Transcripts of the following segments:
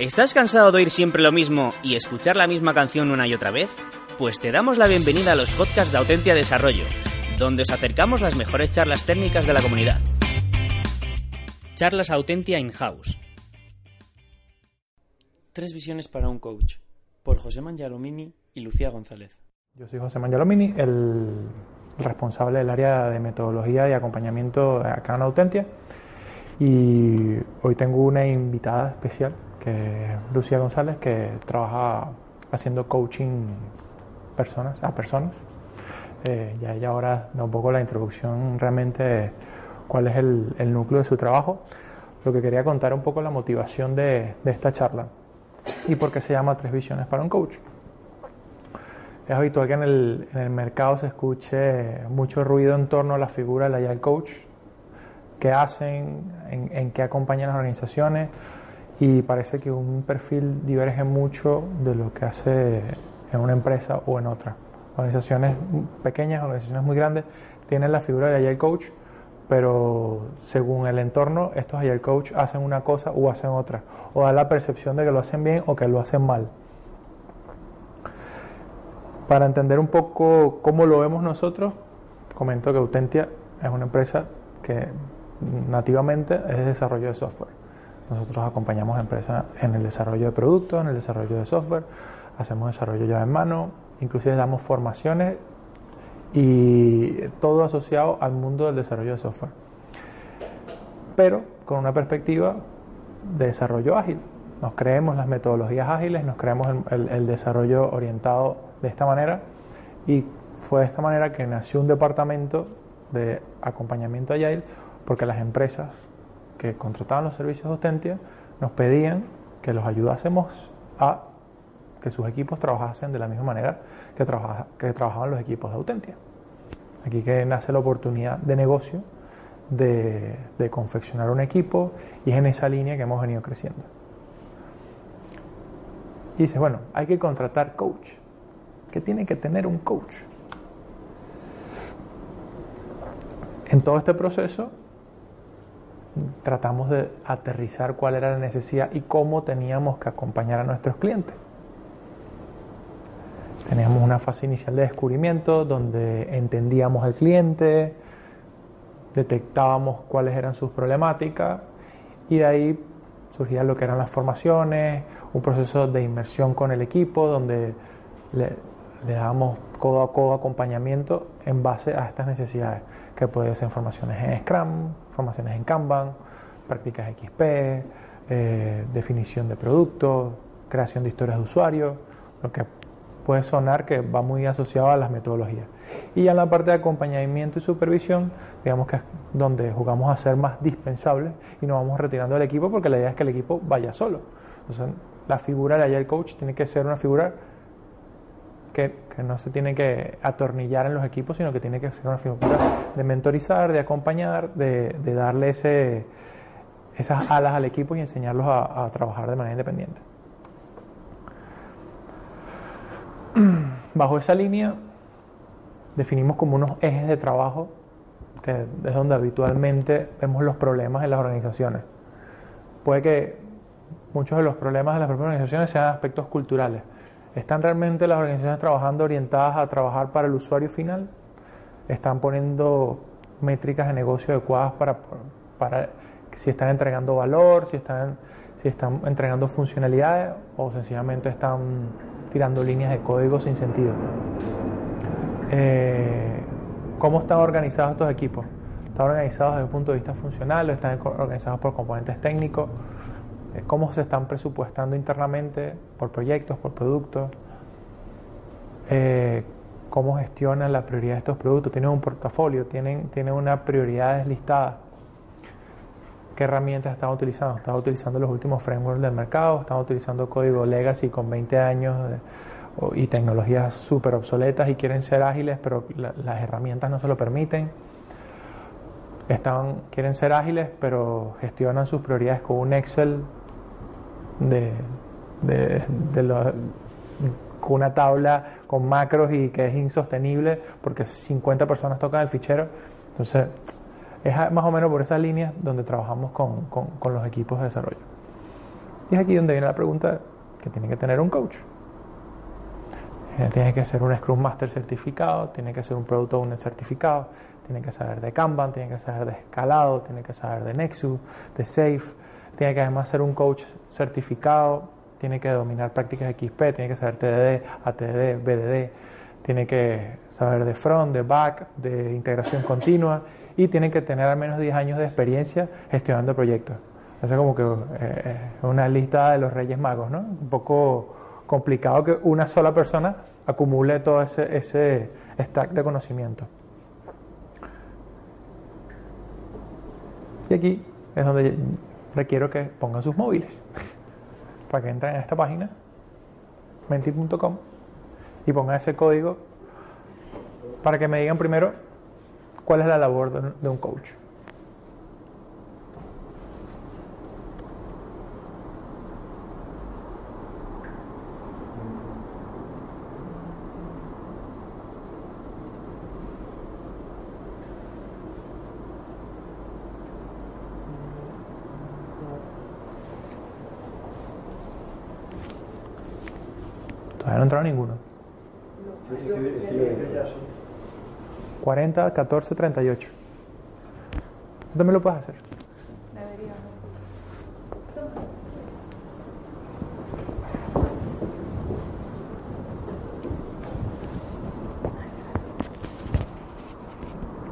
¿Estás cansado de oír siempre lo mismo y escuchar la misma canción una y otra vez? Pues te damos la bienvenida a los podcasts de Autentia Desarrollo, donde os acercamos las mejores charlas técnicas de la comunidad. Charlas Autentia In-House. Tres visiones para un coach, por José Mangialomini y Lucía González. Yo soy José Mangialomini, el responsable del área de metodología y acompañamiento acá en Autentia. Y hoy tengo una invitada especial que Lucía González, que trabaja haciendo coaching personas, a personas. Eh, ya ella ahora da un poco la introducción realmente cuál es el, núcleo de su trabajo. Lo que quería contar un poco la motivación de, esta charla y por qué se llama Tres Visiones para un Coach. Es habitual que en el, mercado se escuche mucho ruido en torno a la figura del Agile Coach, qué hacen, en, en qué acompañan las organizaciones, y parece que un perfil diverge mucho de lo que hace en una empresa o en otra. Organizaciones pequeñas, organizaciones muy grandes, tienen la figura de Agile Coach, pero según el entorno, estos Agile Coach hacen una cosa o hacen otra, o da la percepción de que lo hacen bien o que lo hacen mal. Para entender un poco cómo lo vemos nosotros, comento que Autentia es una empresa que nativamente es de desarrollo de software nosotros acompañamos a empresas en el desarrollo de productos, en el desarrollo de software, hacemos desarrollo ya en mano, inclusive damos formaciones y todo asociado al mundo del desarrollo de software. Pero con una perspectiva de desarrollo ágil. Nos creemos las metodologías ágiles, nos creemos el, el desarrollo orientado de esta manera y fue de esta manera que nació un departamento de acompañamiento agile porque las empresas que contrataban los servicios de Autentia nos pedían que los ayudásemos a que sus equipos trabajasen de la misma manera que, que trabajaban los equipos de Autentia. Aquí que nace la oportunidad de negocio de, confeccionar un equipo y es en esa línea que hemos venido creciendo. Y dice, bueno, hay que contratar coach. ¿Qué tiene que tener un coach? En todo este proceso tratamos de aterrizar cuál era la necesidad y cómo teníamos que acompañar a nuestros clientes. Teníamos una fase inicial de descubrimiento donde entendíamos al cliente, detectábamos cuáles eran sus problemáticas y de ahí surgían lo que eran las formaciones, un proceso de inmersión con el equipo donde le, le dábamos codo a codo acompañamiento en base a estas necesidades, que pueden ser formaciones en Scrum, formaciones en Kanban, prácticas XP, eh, definición de productos, creación de historias de usuario, lo que puede sonar que va muy asociado a las metodologías. Y ya en la parte de acompañamiento y supervisión, digamos que es donde jugamos a ser más dispensables y nos vamos retirando del equipo porque la idea es que el equipo vaya solo. Entonces, la figura de Agile Coach tiene que ser una figura que, no se tiene que atornillar en los equipos, sino que tiene que ser una figura de mentorizar, de acompañar, de, darle ese, esas alas al equipo y enseñarlos a, trabajar de manera independiente. Bajo esa línea definimos como unos ejes de trabajo que es donde habitualmente vemos los problemas en las organizaciones. Puede que muchos de los problemas de las propias organizaciones sean aspectos culturales ¿Están realmente las organizaciones trabajando orientadas a trabajar para el usuario final? ¿Están poniendo métricas de negocio adecuadas para, para si están entregando valor, si están, si están entregando funcionalidades o sencillamente están tirando líneas de código sin sentido? Eh, ¿Cómo están organizados estos equipos? ¿Están organizados desde un punto de vista funcional o están organizados por componentes técnicos? Cómo se están presupuestando internamente por proyectos, por productos, eh, cómo gestionan la prioridad de estos productos, tienen un portafolio, tienen, tienen una prioridad listada, qué herramientas están utilizando, están utilizando los últimos frameworks del mercado, están utilizando código legacy con 20 años y tecnologías súper obsoletas y quieren ser ágiles, pero las herramientas no se lo permiten. Están, quieren ser ágiles, pero gestionan sus prioridades con un Excel de, de, con una tabla con macros y que es insostenible porque 50 personas tocan el fichero. Entonces, es más o menos por esas líneas donde trabajamos con, con, los equipos de desarrollo. Y es aquí donde viene la pregunta que tiene que tener un coach. Eh, Tiene que ser un Scrum Master certificado, tiene que ser un Product Owner certificado, tiene que saber de Kanban, tiene que saber de escalado, tiene que saber de Nexus, de Safe, tiene que además ser un coach certificado, tiene que dominar prácticas XP, tiene que saber TDD, ATD, BDD, tiene que saber de front, de back, de integración continua y tiene que tener al menos 10 años de experiencia gestionando proyectos. Eso es como que eh, una lista de los Reyes Magos, ¿no? Un poco complicado que una sola persona acumule todo ese stack de conocimiento. Y aquí es donde requiero que pongan sus móviles para que entren en esta página menti.com y pongan ese código para que me digan primero cuál es la labor de un coach. No ha entrado ninguno. 40, 14, 38. Tú también lo puedes hacer.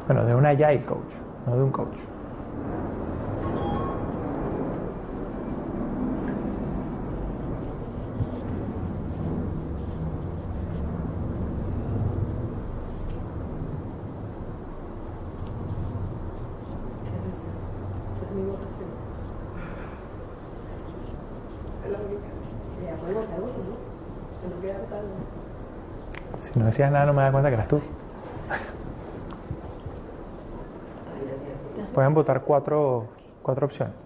Bueno, de un agile coach, no de un coach. Esa es mi votación. Es la única. Ya, puedes votar vos, ¿no? Que no queda votar, decías nada, no me da cuenta que eras tú. Pueden votar cuatro, cuatro opciones.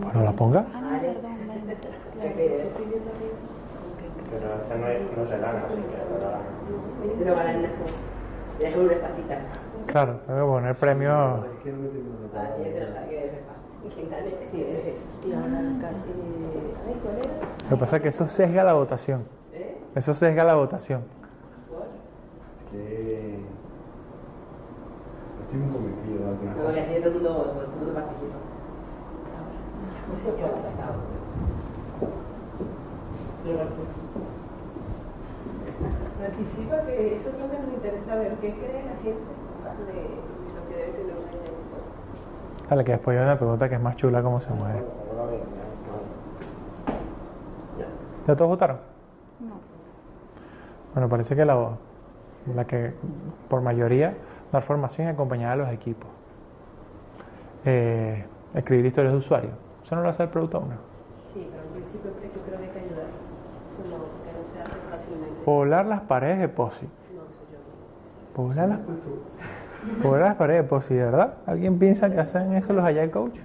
Bueno, la ponga. Pero esta no, es, no se gana, así que ahora Te lo ganan después. Deja unas tacitas. Claro, tengo que poner premio. No eh. Lo que pasa es que eso sesga la votación. Eso sesga la votación. es que estoy muy convencido de algunas No, que cosas. así todo el mundo, todo el mundo participa. Participa, que eso es lo que nos interesa ver. ¿Qué cree la gente de lo que debe tener una idea? Dale, que después hay una pregunta que es más chula cómo se mueve. ¿Ya todos votaron? Bueno, parece que la, la que por mayoría dar formación y acompañar a los equipos. Eh, escribir historias de usuario. Eso no lo hace el Product Owner. Sí, pero en principio creo que creo que hay que ayudarlos. Eso no, que no se hace fácilmente. Poblar las paredes de POSI. No sé yo. Poblar las, poblar las paredes de POSI, ¿de verdad? ¿Alguien piensa que hacen eso los Agile Coach?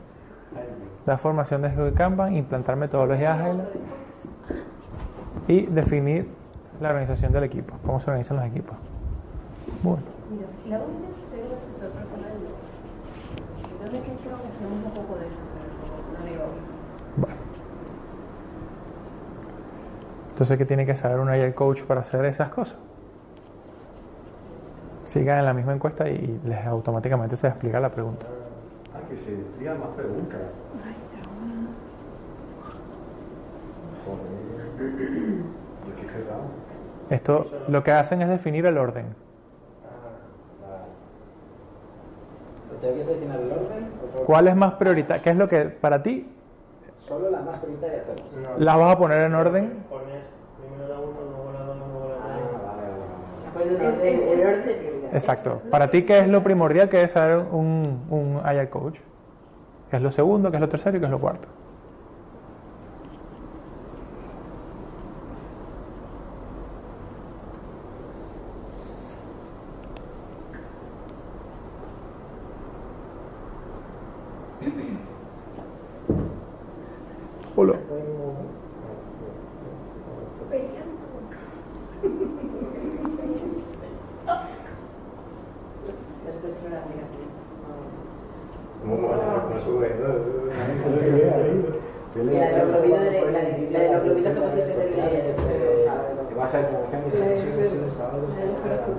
Dar formación de Kanban, implantar metodologías Agile y definir la organización del equipo, cómo se organizan los equipos. Bueno, Mira, la única ser un asesor personal. Yo creo que hacemos un poco de eso, pero no digo. bueno. Entonces, ¿qué tiene que saber un Agile Coach para hacer esas cosas? Sigan en la misma encuesta y les automáticamente se explica la pregunta. Ah, que se digan más preguntas. Joder. Yo qué cerrado. Esto lo que hacen es definir el orden. ¿Tengo que seleccionar el orden? o? ¿Cuál es más prioritario? ¿Qué es lo que para ti Solo la más prioritaria las vas a poner en orden? Pones primero la 1, luego la 2, luego la 3. Ah, vale, vale, Es- es- el orden. Exacto. Para ti, ¿qué es lo primordial que debe saber un, un Coach? ¿Qué es lo segundo, qué es lo tercero y qué es lo cuarto? Hola. Después de la aplicación. lo sube, ¿no? Y la hemoglobina de- la- la hemoglobina que pusiste en el- De baja información y tensión, sábados.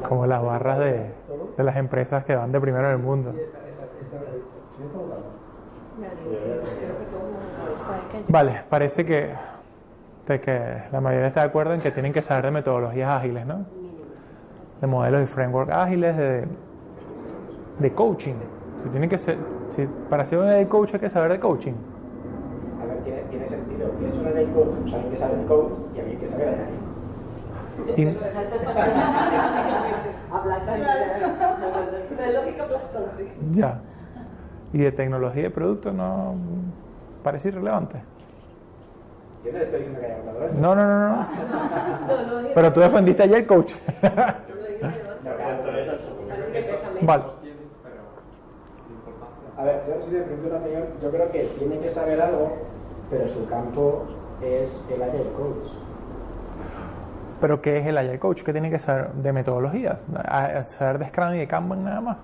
Como las barras de, de las empresas que van de primero en el mundo. Vale, parece que, de que la mayoría está de acuerdo en que tienen que saber de metodologías ágiles, ¿no? De modelos y frameworks ágiles, de, de coaching. Si tienen que ser, si para ser un coach hay que saber de coaching. A ver, tiene, tiene sentido. Que es un agile coach, alguien que sabe de coach y alguien que sabe de. Y- Aplastante. La lógica aplastante. ya. Y de tecnología y de producto no parece irrelevante. Yo no le estoy diciendo que haya eso. No, no, no, Pero tú defendiste ayer el coach. vale. A ver, yo si te pregunto una opinión, yo creo que tiene que saber algo, pero su campo es el agile coach. Pero ¿qué es el Agile Coach? ¿Qué tiene que saber de metodologías? ¿A- a ¿Saber de Scrum y de Kanban nada más?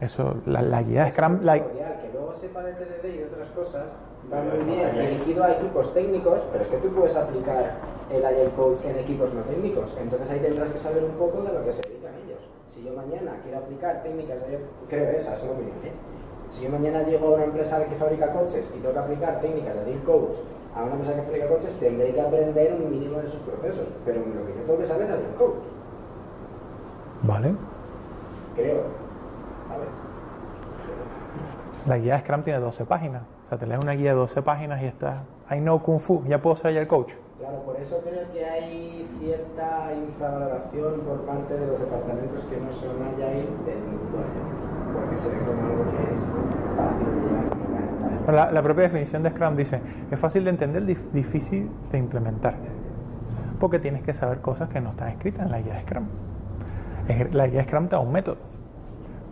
Eso, la, la guía de Scrum... la- que luego sepa de TDD y de otras cosas, va muy bien dirigido a equipos técnicos, pero es que tú puedes aplicar el Agile Coach en equipos no técnicos. Entonces ahí tendrás que saber un poco de lo que se dedican ellos. Si yo mañana quiero aplicar técnicas, de- creo esa, es una opinión, ¿eh? Si yo mañana llego a una empresa que fabrica coches y tengo que aplicar técnicas de Agile Coach a una empresa que fabrica coches, tendré que aprender un mínimo de sus procesos. Pero lo que yo tengo que saber es Agile Coach, Vale. creo. ¿Sabes? La guía de Scrum tiene 12 páginas. O sea, te lees una guía de 12 páginas y está... I know Kung Fu, ya puedo ser Agile Coach. Claro, por eso creo que hay cierta infravaloración por parte de los departamentos que no son Agile del mundo porque se ve como algo que es fácil de llevar. La, propia definición de Scrum dice, es fácil de entender, dif- difícil de implementar. Porque tienes que saber cosas que no están escritas en la guía de Scrum. La guía de Scrum te da un método,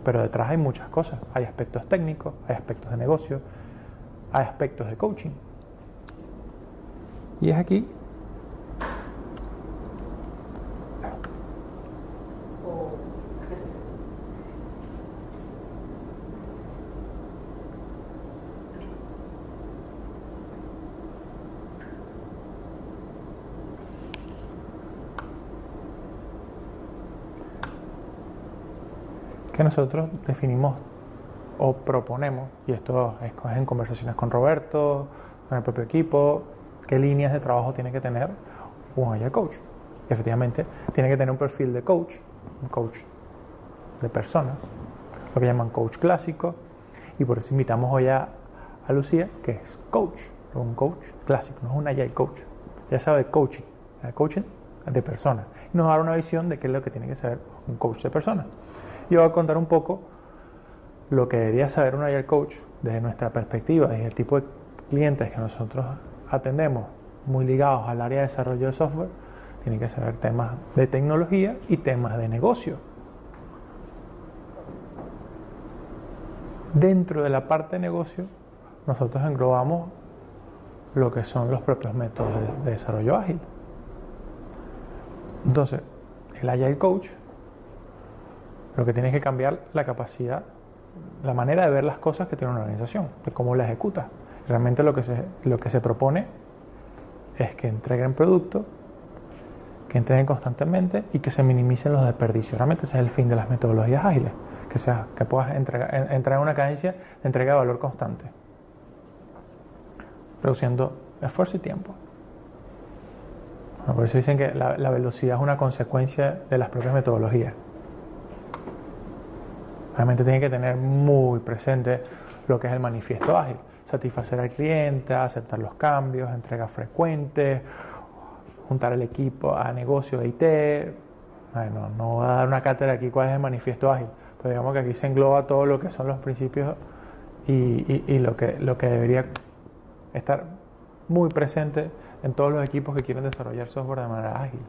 pero detrás hay muchas cosas. Hay aspectos técnicos, hay aspectos de negocio, hay aspectos de coaching. Y es aquí nosotros definimos o proponemos, y esto es en conversaciones con Roberto, con el propio equipo, qué líneas de trabajo tiene que tener un Agile Coach. Efectivamente, tiene que tener un perfil de coach, un coach de personas, lo que llaman coach clásico, y por eso invitamos hoy a, Lucía, que es coach, un coach clásico, no es un Agile Coach. Ya sabe coaching, coaching de personas. Y nos va a dar una visión de qué es lo que tiene que saber un coach de personas. Yo voy a contar un poco lo que debería saber un Agile Coach desde nuestra perspectiva y el tipo de clientes que nosotros atendemos, muy ligados al área de desarrollo de software, tienen que saber temas de tecnología y temas de negocio. Dentro de la parte de negocio, nosotros englobamos lo que son los propios métodos de desarrollo ágil. Entonces, el Agile Coach lo que tiene que cambiar la capacidad, la manera de ver las cosas que tiene una organización, de cómo la ejecuta. Realmente lo que se, lo que se propone es que entreguen producto, que entreguen constantemente y que se minimicen los desperdicios. Realmente ese es el fin de las metodologías ágiles, que, sea, que puedas entregar, en- entrar en una cadencia de entrega de valor constante, reduciendo esfuerzo y tiempo. Por eso dicen que la velocidad es una consecuencia de las propias metodologías. Obviamente tiene que tener muy presente lo que es el manifiesto ágil. Satisfacer al cliente, aceptar los cambios, entregas frecuentes, juntar el equipo a negocio de IT. Bueno, no voy a dar una cátedra aquí cuál es el manifiesto ágil, pero digamos que aquí se engloba todo lo que son los principios y lo, que, lo que debería estar muy presente en todos los equipos que quieren desarrollar software de manera ágil.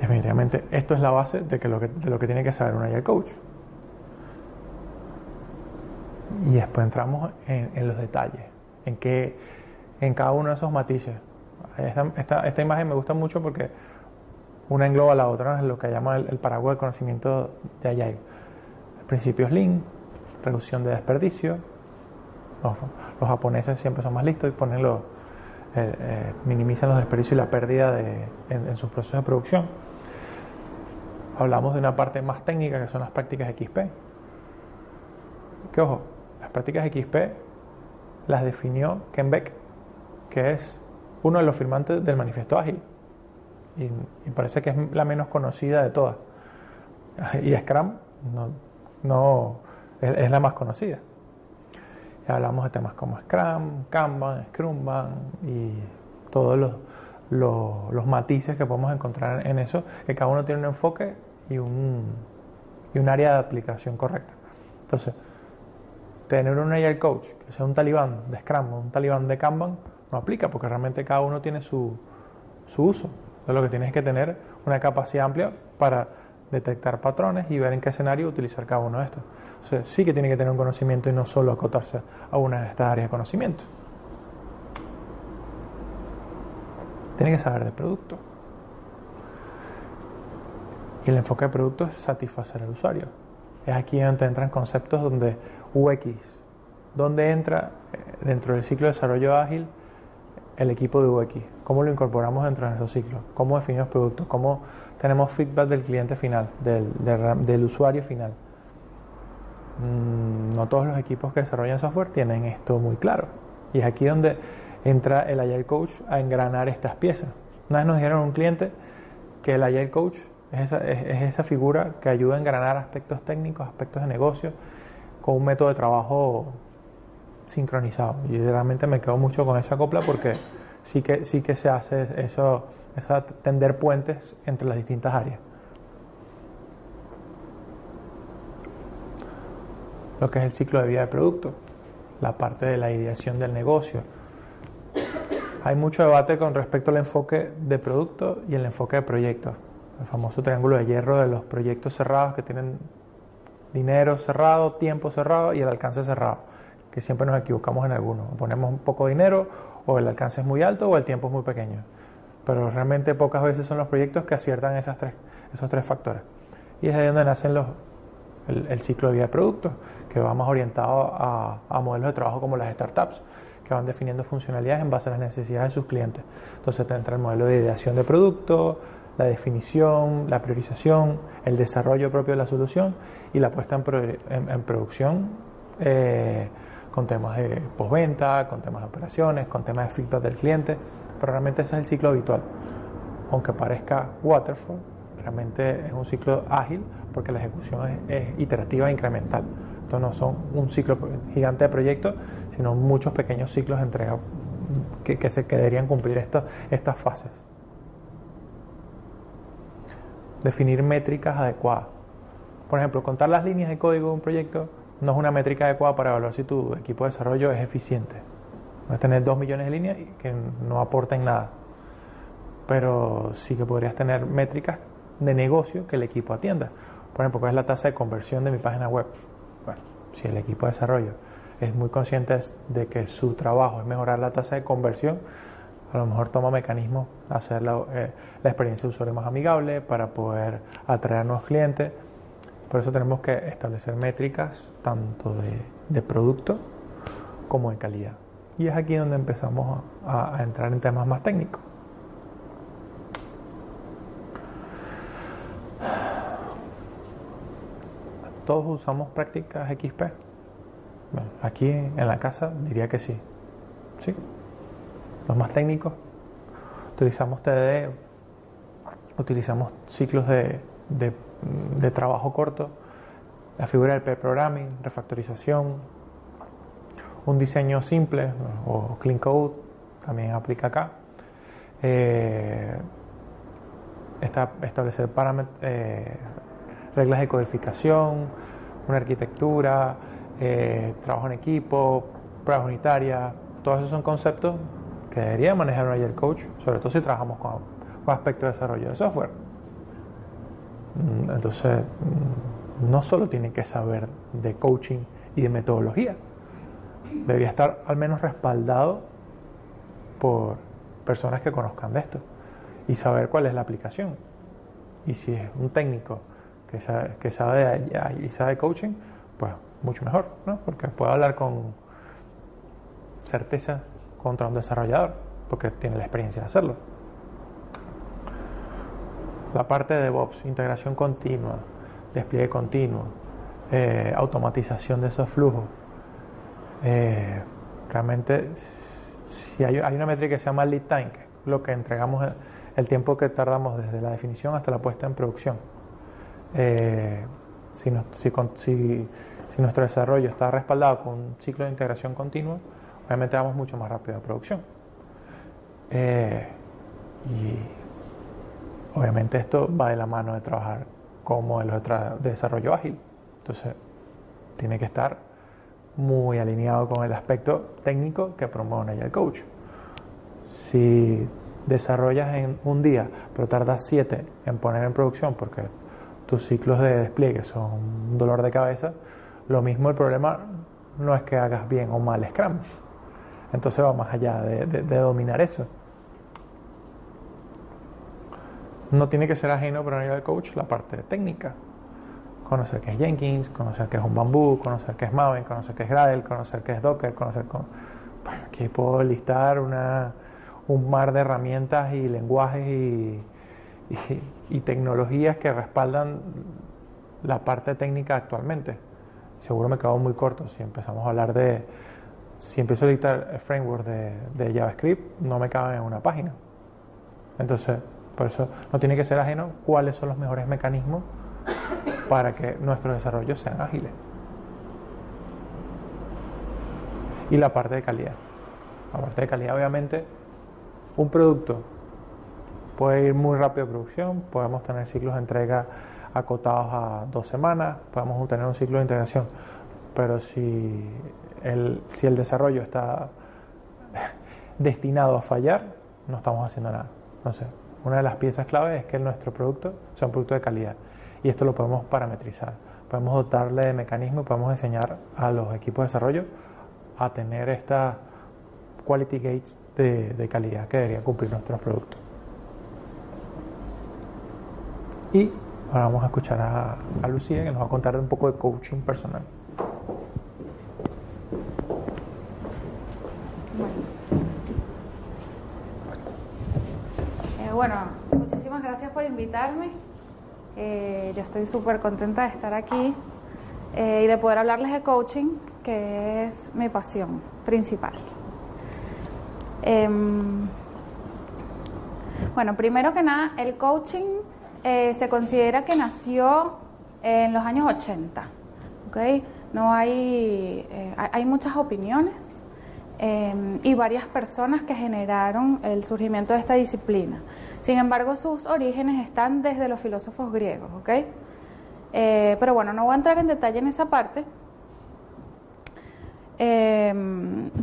Definitivamente, esto es la base de, que lo, que, de lo que tiene que saber un Agile Coach. Y después entramos en, los detalles, en, que, en cada uno de esos matices. Esta, imagen me gusta mucho porque una engloba a la otra, es lo que llama el, paraguas del conocimiento de Agile. El principio es Lean, reducción de desperdicio. Los, los japoneses siempre son más listos y ponen los, eh, eh, minimizan los desperdicios y la pérdida de, en, en sus procesos de producción. Hablamos de una parte más técnica que son las prácticas XP. Que ojo, las prácticas XP las definió Ken Beck, que es uno de los firmantes del manifiesto ágil. Y, parece que es la menos conocida de todas. Y Scrum no, no es, la más conocida. Y hablamos de temas como Scrum, Kanban, Scrumban y todos los, los, los matices que podemos encontrar en eso, que cada uno tiene un enfoque y un, y un área de aplicación correcta. Entonces, tener un Agile Coach que sea un talibán de Scrum o un talibán de Kanban no aplica porque realmente cada uno tiene su, su uso. Entonces, lo que tienes es que tener una capacidad amplia para detectar patrones y ver en qué escenario utilizar cada uno de estos. O sí que tiene que tener un conocimiento y no solo acotarse a una de estas áreas de conocimiento. Tiene que saber de producto. Y el enfoque de producto es satisfacer al usuario. Es aquí donde entran conceptos donde UX, donde entra eh, dentro del ciclo de desarrollo ágil el equipo de UX, cómo lo incorporamos dentro de nuestro ciclo, cómo definimos productos, cómo tenemos feedback del cliente final, del, usuario final. Mm, no todos los equipos que desarrollan software tienen esto muy claro. Y es aquí donde entra el Agile Coach a engranar estas piezas. Una vez nos dijeron un cliente que el Agile Coach es esa, es, es esa figura que ayuda a engranar aspectos técnicos, aspectos de negocio, con un método de trabajo sincronizado. Y realmente me quedo mucho con esa copla porque sí que, sí que se hace eso, eso tender puentes entre las distintas áreas. Lo que es el ciclo de vida del producto, la parte de la ideación del negocio. Hay mucho debate con respecto al enfoque de producto y el enfoque de proyectos. El famoso triángulo de hierro de los proyectos cerrados que tienen dinero cerrado, tiempo cerrado y el alcance cerrado que siempre nos equivocamos en algunos. Ponemos un poco de dinero o el alcance es muy alto o el tiempo es muy pequeño. Pero realmente pocas veces son los proyectos que aciertan esas tres, esos tres factores. Y es ahí donde nacen los, el, ciclo de vida de productos, que va más orientado a, a, modelos de trabajo como las startups, que van definiendo funcionalidades en base a las necesidades de sus clientes. Entonces te entra el modelo de ideación de producto, la definición, la priorización, el desarrollo propio de la solución y la puesta en, pro, producción. Eh, con temas de postventa, con temas de operaciones, con temas de feedback del cliente, pero realmente ese es el ciclo habitual. Aunque parezca waterfall, realmente es un ciclo ágil porque la ejecución es, iterativa e incremental. Entonces no son un ciclo gigante de proyectos, sino muchos pequeños ciclos de entrega que, que se que deberían cumplir esto, estas fases. Definir métricas adecuadas. Por ejemplo, contar las líneas de código de un proyecto no es una métrica adecuada para evaluar si tu equipo de desarrollo es eficiente. Puedes tener dos millones de líneas que no aporten nada. Pero sí que podrías tener métricas de negocio que el equipo atienda. Por ejemplo, ¿cuál es la tasa de conversión de mi página web? Bueno, si el equipo de desarrollo es muy consciente de que su trabajo es mejorar la tasa de conversión, a lo mejor toma mecanismos hacer la, eh, la experiencia de usuario más amigable para poder atraer nuevos clientes por eso tenemos que establecer métricas tanto de, de producto como de calidad. Y es aquí donde empezamos a, a entrar en temas más técnicos. ¿Todos usamos prácticas XP? Bueno, aquí en la casa diría que sí. ¿Sí? Los más técnicos utilizamos TDD, utilizamos ciclos de, trabajo corto, la figura del pre-programming, refactorización, un diseño simple o clean code también aplica acá. Eh, establecer eh, reglas de codificación, una arquitectura, eh, trabajo en equipo, pruebas unitarias, todos esos son conceptos que debería manejar un Agile Coach, sobre todo si trabajamos con, con aspectos de desarrollo de software. Entonces, no solo tiene que saber de coaching y de metodología, debería estar al menos respaldado por personas que conozcan de esto y saber cuál es la aplicación. Y si es un técnico que sabe, que sabe y sabe coaching, pues mucho mejor, ¿no? porque puedo hablar con certeza contra un desarrollador, porque tiene la experiencia de hacerlo. La parte de DevOps, integración continua, despliegue continuo, eh, automatización de esos flujos. Eh, realmente, si hay, una métrica que se llama lead time, que es lo que entregamos, el, el, tiempo que tardamos desde la definición hasta la puesta en producción. Eh, si, no, si, si, si, nuestro desarrollo está respaldado con un ciclo de integración continua, obviamente vamos mucho más rápido a producción. Eh, y obviamente esto va de la mano de trabajar con modelos de desarrollo ágil. Entonces, tiene que estar muy alineado con el aspecto técnico que promueve el coach. Si desarrollas en un día, pero tardas siete en poner en producción porque tus ciclos de despliegue son un dolor de cabeza, lo mismo el problema no es que hagas bien o mal Scrum. Entonces va más allá de, dominar eso. No tiene que ser ajeno para el coach la parte técnica. Conocer qué es Jenkins, conocer qué es un bambú, conocer qué es Maven, conocer qué es Gradle, conocer qué es Docker, conocer... Con... Aquí puedo listar una, un mar de herramientas y lenguajes y, y, y, tecnologías que respaldan la parte técnica actualmente. Seguro me quedo muy corto si empezamos a hablar de... Si empiezo a listar framework de, JavaScript, no me caben en una página. Entonces, por eso no tiene que ser ajeno cuáles son los mejores mecanismos para que nuestros desarrollos sean ágiles. Y la parte de calidad. La parte de calidad, obviamente, un producto puede ir muy rápido a producción, podemos tener ciclos de entrega acotados a dos semanas, podemos tener un ciclo de integración, pero si el, si el desarrollo está destinado a fallar, no estamos haciendo nada. No sé, una de las piezas clave es que nuestro producto sea un producto de calidad y esto lo podemos parametrizar. Podemos dotarle de mecanismos, podemos enseñar a los equipos de desarrollo a tener estas quality gates de, de calidad que deberían cumplir nuestros productos. Y ahora vamos a escuchar a, a Lucía que nos va a contar un poco de coaching personal. Bueno, muchísimas gracias por invitarme. Eh, yo estoy súper contenta de estar aquí eh, y de poder hablarles de coaching, que es mi pasión principal. Eh, bueno, primero que nada, el coaching se considera que nació en los años 80. ¿okay? No hay, hay muchas opiniones y varias personas que generaron el surgimiento de esta disciplina. Sin embargo, sus orígenes están desde los filósofos griegos, ¿ok? Eh, pero bueno, no voy a entrar en detalle en esa parte. Eh,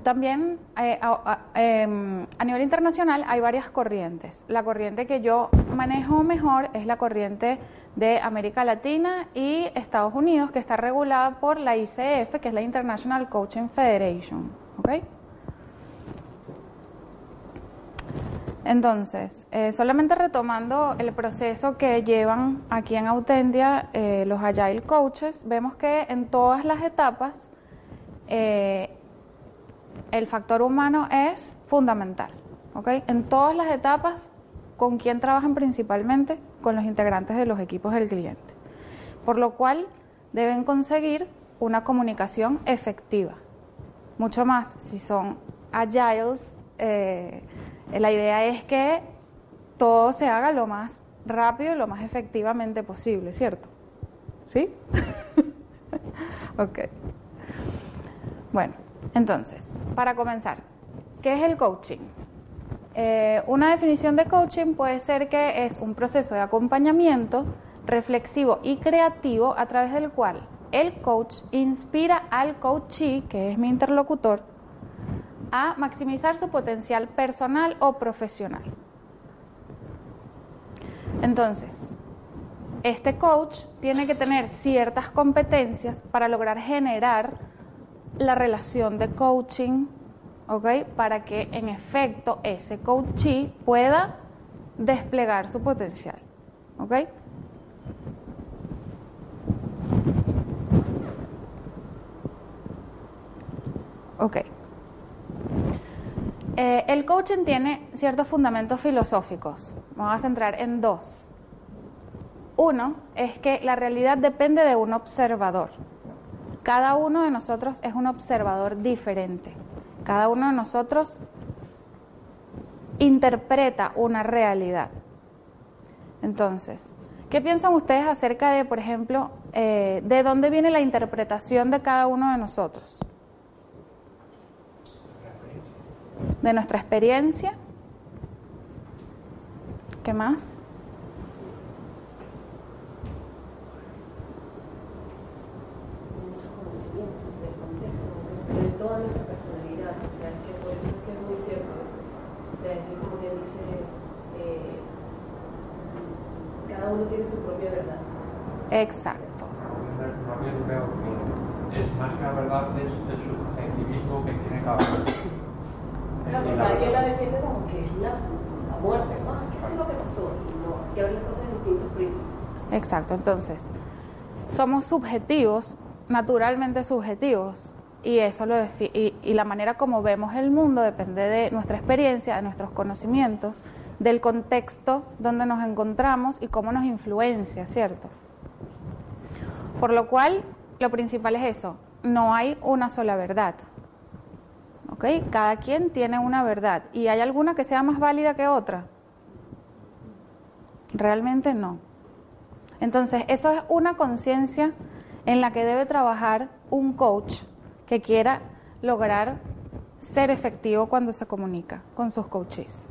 también eh, a, em, a, nivel internacional hay varias corrientes. La corriente que yo manejo mejor es la corriente de América Latina y Estados Unidos, que está regulada por la ICF, que es la International Coaching Federation. ¿okay? Entonces, eh, solamente retomando el proceso que llevan aquí en Autentia eh, los Agile Coaches, vemos que en todas las etapas eh, el factor humano es fundamental. ¿okay? En todas las etapas, ¿con quién trabajan principalmente? Con los integrantes de los equipos del cliente. Por lo cual, deben conseguir una comunicación efectiva. Mucho más si son Agiles. La idea es que todo se haga lo más rápido y lo más efectivamente posible, ¿cierto? ¿Sí? ok. Bueno, entonces, para comenzar, ¿qué es el coaching? Eh, una definición de coaching puede ser que es un proceso de acompañamiento reflexivo y creativo a través del cual el coach inspira al coachee, que es mi interlocutor, a maximizar su potencial personal o profesional. Entonces, este coach tiene que tener ciertas competencias para lograr generar la relación de coaching, ¿ok? Para que en efecto ese coachee pueda desplegar su potencial, ¿ok? Ok. Eh, el coaching tiene ciertos fundamentos filosóficos. Vamos a centrar en dos. Uno es que la realidad depende de un observador. Cada uno de nosotros es un observador diferente. Cada uno de nosotros interpreta una realidad. Entonces, ¿qué piensan ustedes acerca de, por ejemplo, eh, de dónde viene la interpretación de cada uno de nosotros? De nuestra experiencia. ¿Qué más? muchos conocimientos del contexto, de toda nuestra personalidad. O sea, es que por eso es que es muy cierto eso. O sea, es que como que dice, eh, cada uno tiene su propia verdad. Exacto. Es más que la verdad, es el subjetivismo que tiene cada uno. La- defiende como que es la, muerte. Ah, ¿qué es lo que pasó? Que cosas en distintos. Exacto, entonces, somos subjetivos, naturalmente subjetivos, y eso lo y, y la manera como vemos el mundo depende de nuestra experiencia, de nuestros conocimientos, del contexto donde nos encontramos y cómo nos influencia, ¿cierto? Por lo cual, lo principal es eso, no hay una sola verdad. ¿Ok? Cada quien tiene una verdad. ¿Y hay alguna que sea más válida que otra? Realmente no. Entonces, eso es una conciencia en la que debe trabajar un coach que quiera lograr ser efectivo cuando se comunica con sus coaches.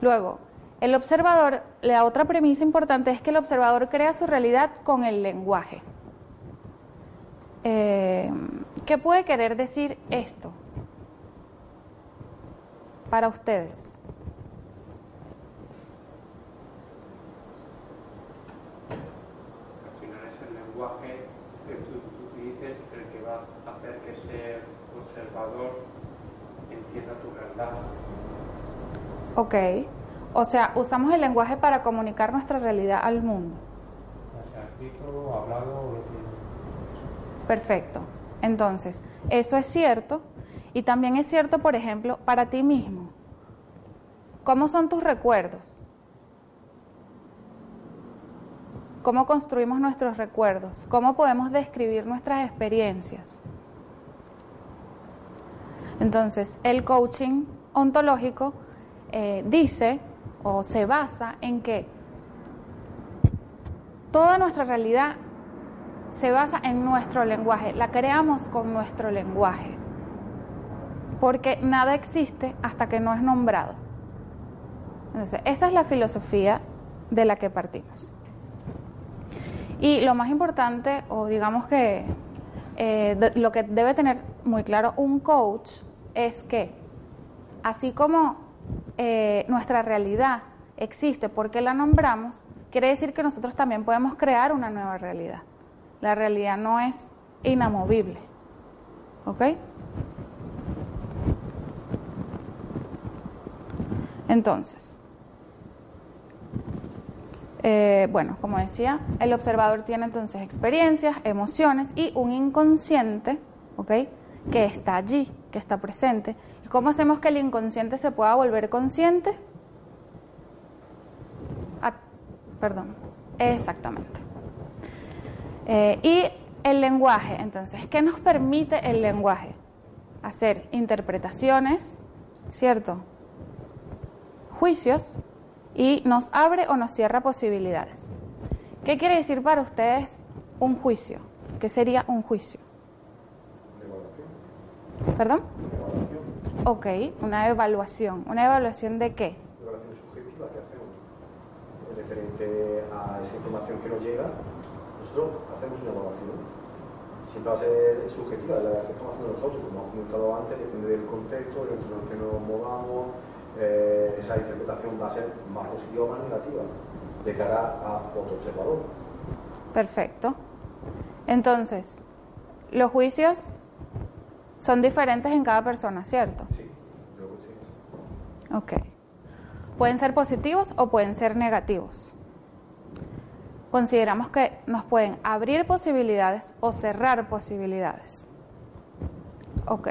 Luego, el observador, la otra premisa importante es que el observador crea su realidad con el lenguaje. Eh, ¿Qué puede querer decir esto para ustedes? Al final es el lenguaje que tú utilices el que va a hacer que ese observador entienda tu verdad. Ok. O sea, usamos el lenguaje para comunicar nuestra realidad al mundo. Perfecto. Entonces, eso es cierto. Y también es cierto, por ejemplo, para ti mismo. ¿Cómo son tus recuerdos? ¿Cómo construimos nuestros recuerdos? ¿Cómo podemos describir nuestras experiencias? Entonces, el coaching ontológico eh, dice o se basa en que toda nuestra realidad se basa en nuestro lenguaje, la creamos con nuestro lenguaje, porque nada existe hasta que no es nombrado. Entonces, esta es la filosofía de la que partimos. Y lo más importante, o digamos que eh, lo que debe tener muy claro un coach, es que así como eh, nuestra realidad existe porque la nombramos, quiere decir que nosotros también podemos crear una nueva realidad. La realidad no es inamovible. ¿Ok? Entonces, eh, bueno, como decía, el observador tiene entonces experiencias, emociones y un inconsciente, ¿ok? Que está allí, que está presente. ¿Y cómo hacemos que el inconsciente se pueda volver consciente? Ah, perdón, exactamente. Eh, y el lenguaje, entonces, ¿qué nos permite el lenguaje? Hacer interpretaciones, ¿cierto? Juicios y nos abre o nos cierra posibilidades. ¿Qué quiere decir para ustedes un juicio? ¿Qué sería un juicio? ¿Perdón? Ok, una evaluación. ¿Una evaluación de qué? evaluación subjetiva que hacemos referente a esa información que nos llega, nosotros hacemos una evaluación. Siempre va a ser subjetiva la que estamos haciendo nosotros, como hemos comentado antes, depende del contexto, el entorno en el que nos movamos, eh, esa interpretación va a ser más positiva o más negativa de cara a otro observador. Perfecto. Entonces, los juicios son diferentes en cada persona, ¿cierto? Sí, creo que sí. Ok. Pueden ser positivos o pueden ser negativos. Consideramos que nos pueden abrir posibilidades o cerrar posibilidades. Ok.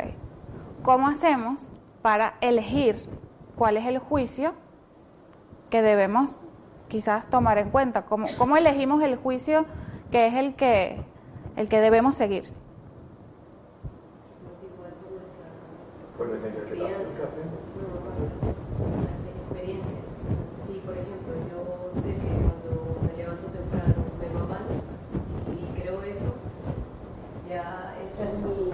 ¿Cómo hacemos para elegir cuál es el juicio que debemos quizás tomar en cuenta? ¿Cómo, elegimos el juicio que es el que, el que debemos seguir? Interpretación que hacemos. experiencias. Si, por ejemplo, yo sé que cuando me levanto temprano me va mal y creo eso, ya esa es mi,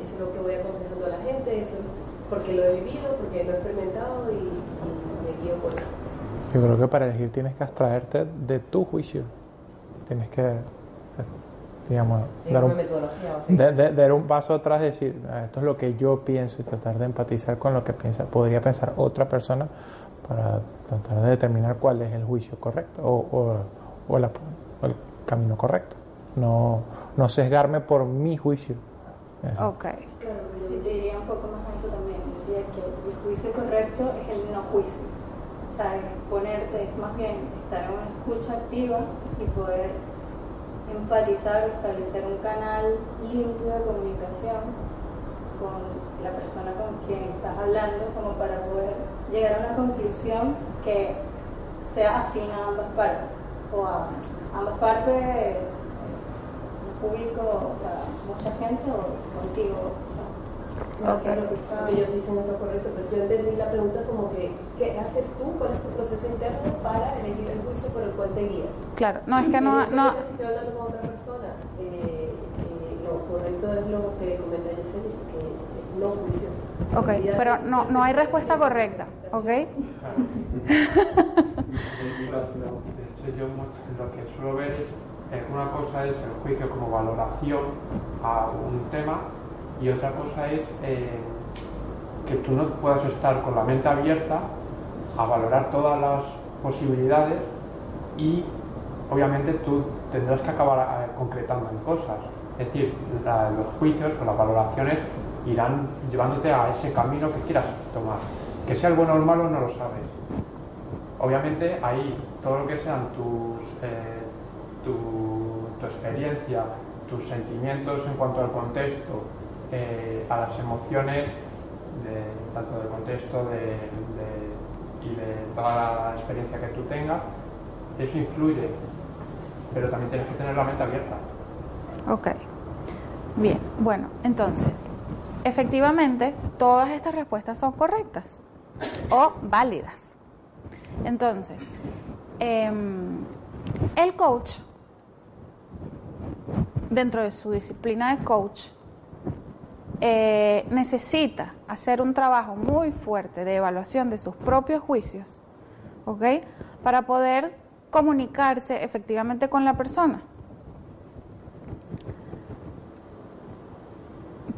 eso es lo que voy aconsejando a la gente, eso es porque lo he vivido, porque lo he experimentado y, y me guío por eso. Yo creo que para elegir tienes que abstraerte de tu juicio. Tienes que, digamos, Sí, dar, un, metodología, o sea, de- de- dar un paso atrás y decir, "Ah, esto es lo que yo pienso y tratar de empatizar con lo que piensa, podría pensar otra persona para tratar de determinar cuál es el juicio correcto o, o- o la- o el camino correcto. No, no sesgarme por mi juicio. Eso. Ok. Claro, sí, yo diría un poco más a eso también. Que el juicio correcto es el no juicio. O sea, es ponerte, es más bien estar en una escucha activa y poder empatizar, establecer un canal limpio de comunicación con la persona con quien estás hablando, como para poder llegar a una conclusión que sea afín a ambas partes, o a ambas partes, eh, el público, o sea, mucha gente o contigo. No, claro, está- lo que ellos dicen es lo correcto, pero yo entendí la pregunta como que, ¿qué haces tú? ¿Cuál es tu proceso interno para elegir el juicio por el cual te guías? Claro, no es que no, no, Si estoy hablando con otra persona, eh, eh, lo correcto es lo que comenta Yesenia, dice que es no juicio. ok, pero no, no hay respuesta correcta, ¿ok? De hecho, yo lo que suelo ver es, una cosa es el juicio como valoración a un tema y otra cosa es eh, que tú no puedas estar con la mente abierta a valorar todas las posibilidades y obviamente tú tendrás que acabar eh, concretando en cosas. Es decir, los juicios o las valoraciones irán llevándote a ese camino que quieras tomar. Que sea el bueno o el malo no lo sabes. Obviamente ahí todo lo que sean tus, eh, tu, tu experiencia, tus sentimientos en cuanto al contexto, eh, a las emociones, de, tanto del contexto de- y de toda la experiencia que tú tengas, eso influye, pero también tienes que tener la mente abierta. Ok. Bien, bueno, entonces, efectivamente, todas estas respuestas son correctas o válidas. Entonces, em, el coach, dentro de su disciplina de coach, eh, necesita hacer un trabajo muy fuerte de evaluación de sus propios juicios, ¿ok? Para poder comunicarse efectivamente con la persona.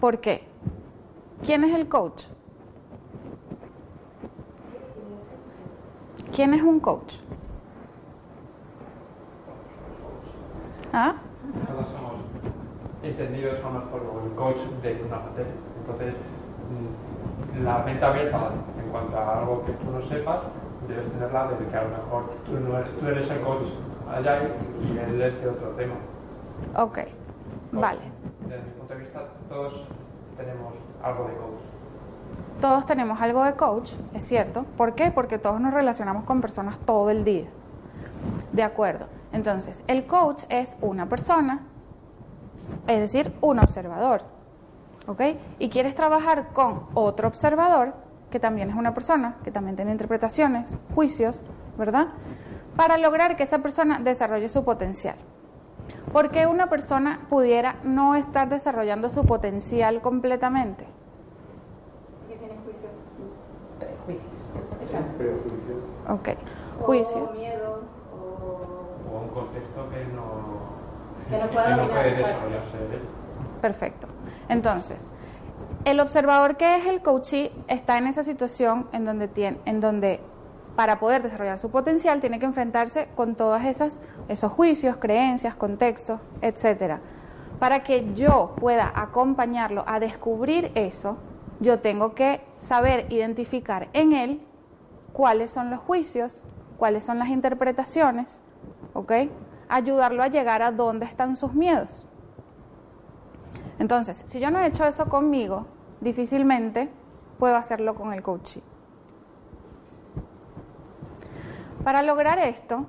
¿Por qué? ¿Quién es el coach? ¿Quién es un coach? ¿Ah? Entendidos a lo mejor el coach de una materia. Entonces, mm, la mente abierta en cuanto a algo que tú no sepas, debes tenerla de que a lo mejor tú, no eres, tú eres el coach allá y él es de otro tema. Ok, Coach, vale. Desde mi punto de vista, todos tenemos algo de coach. Todos tenemos algo de coach, es cierto. ¿Por qué? Porque todos nos relacionamos con personas todo el día. De acuerdo. Entonces, el coach es una persona, es decir, un observador. ¿Ok? Y quieres trabajar con otro observador, que también es una persona, que también tiene interpretaciones, juicios, ¿verdad? Para lograr que esa persona desarrolle su potencial. ¿Por qué una persona pudiera no estar desarrollando su potencial completamente? que tiene juicio. Prejuicios. Prejuicios. Ok. Juicio. O miedos, o... O un contexto que no, Que no pueda no. Perfecto. Entonces, el observador que es el coachee está en esa situación en donde tiene, en donde para poder desarrollar su potencial tiene que enfrentarse con todas esas esos juicios, creencias, contextos, etcétera. Para que yo pueda acompañarlo a descubrir eso, yo tengo que saber identificar en él cuáles son los juicios, cuáles son las interpretaciones, ¿ok? Ayudarlo a llegar a dónde están sus miedos. Entonces, si yo no he hecho eso conmigo, difícilmente puedo hacerlo con el coaching. Para lograr esto,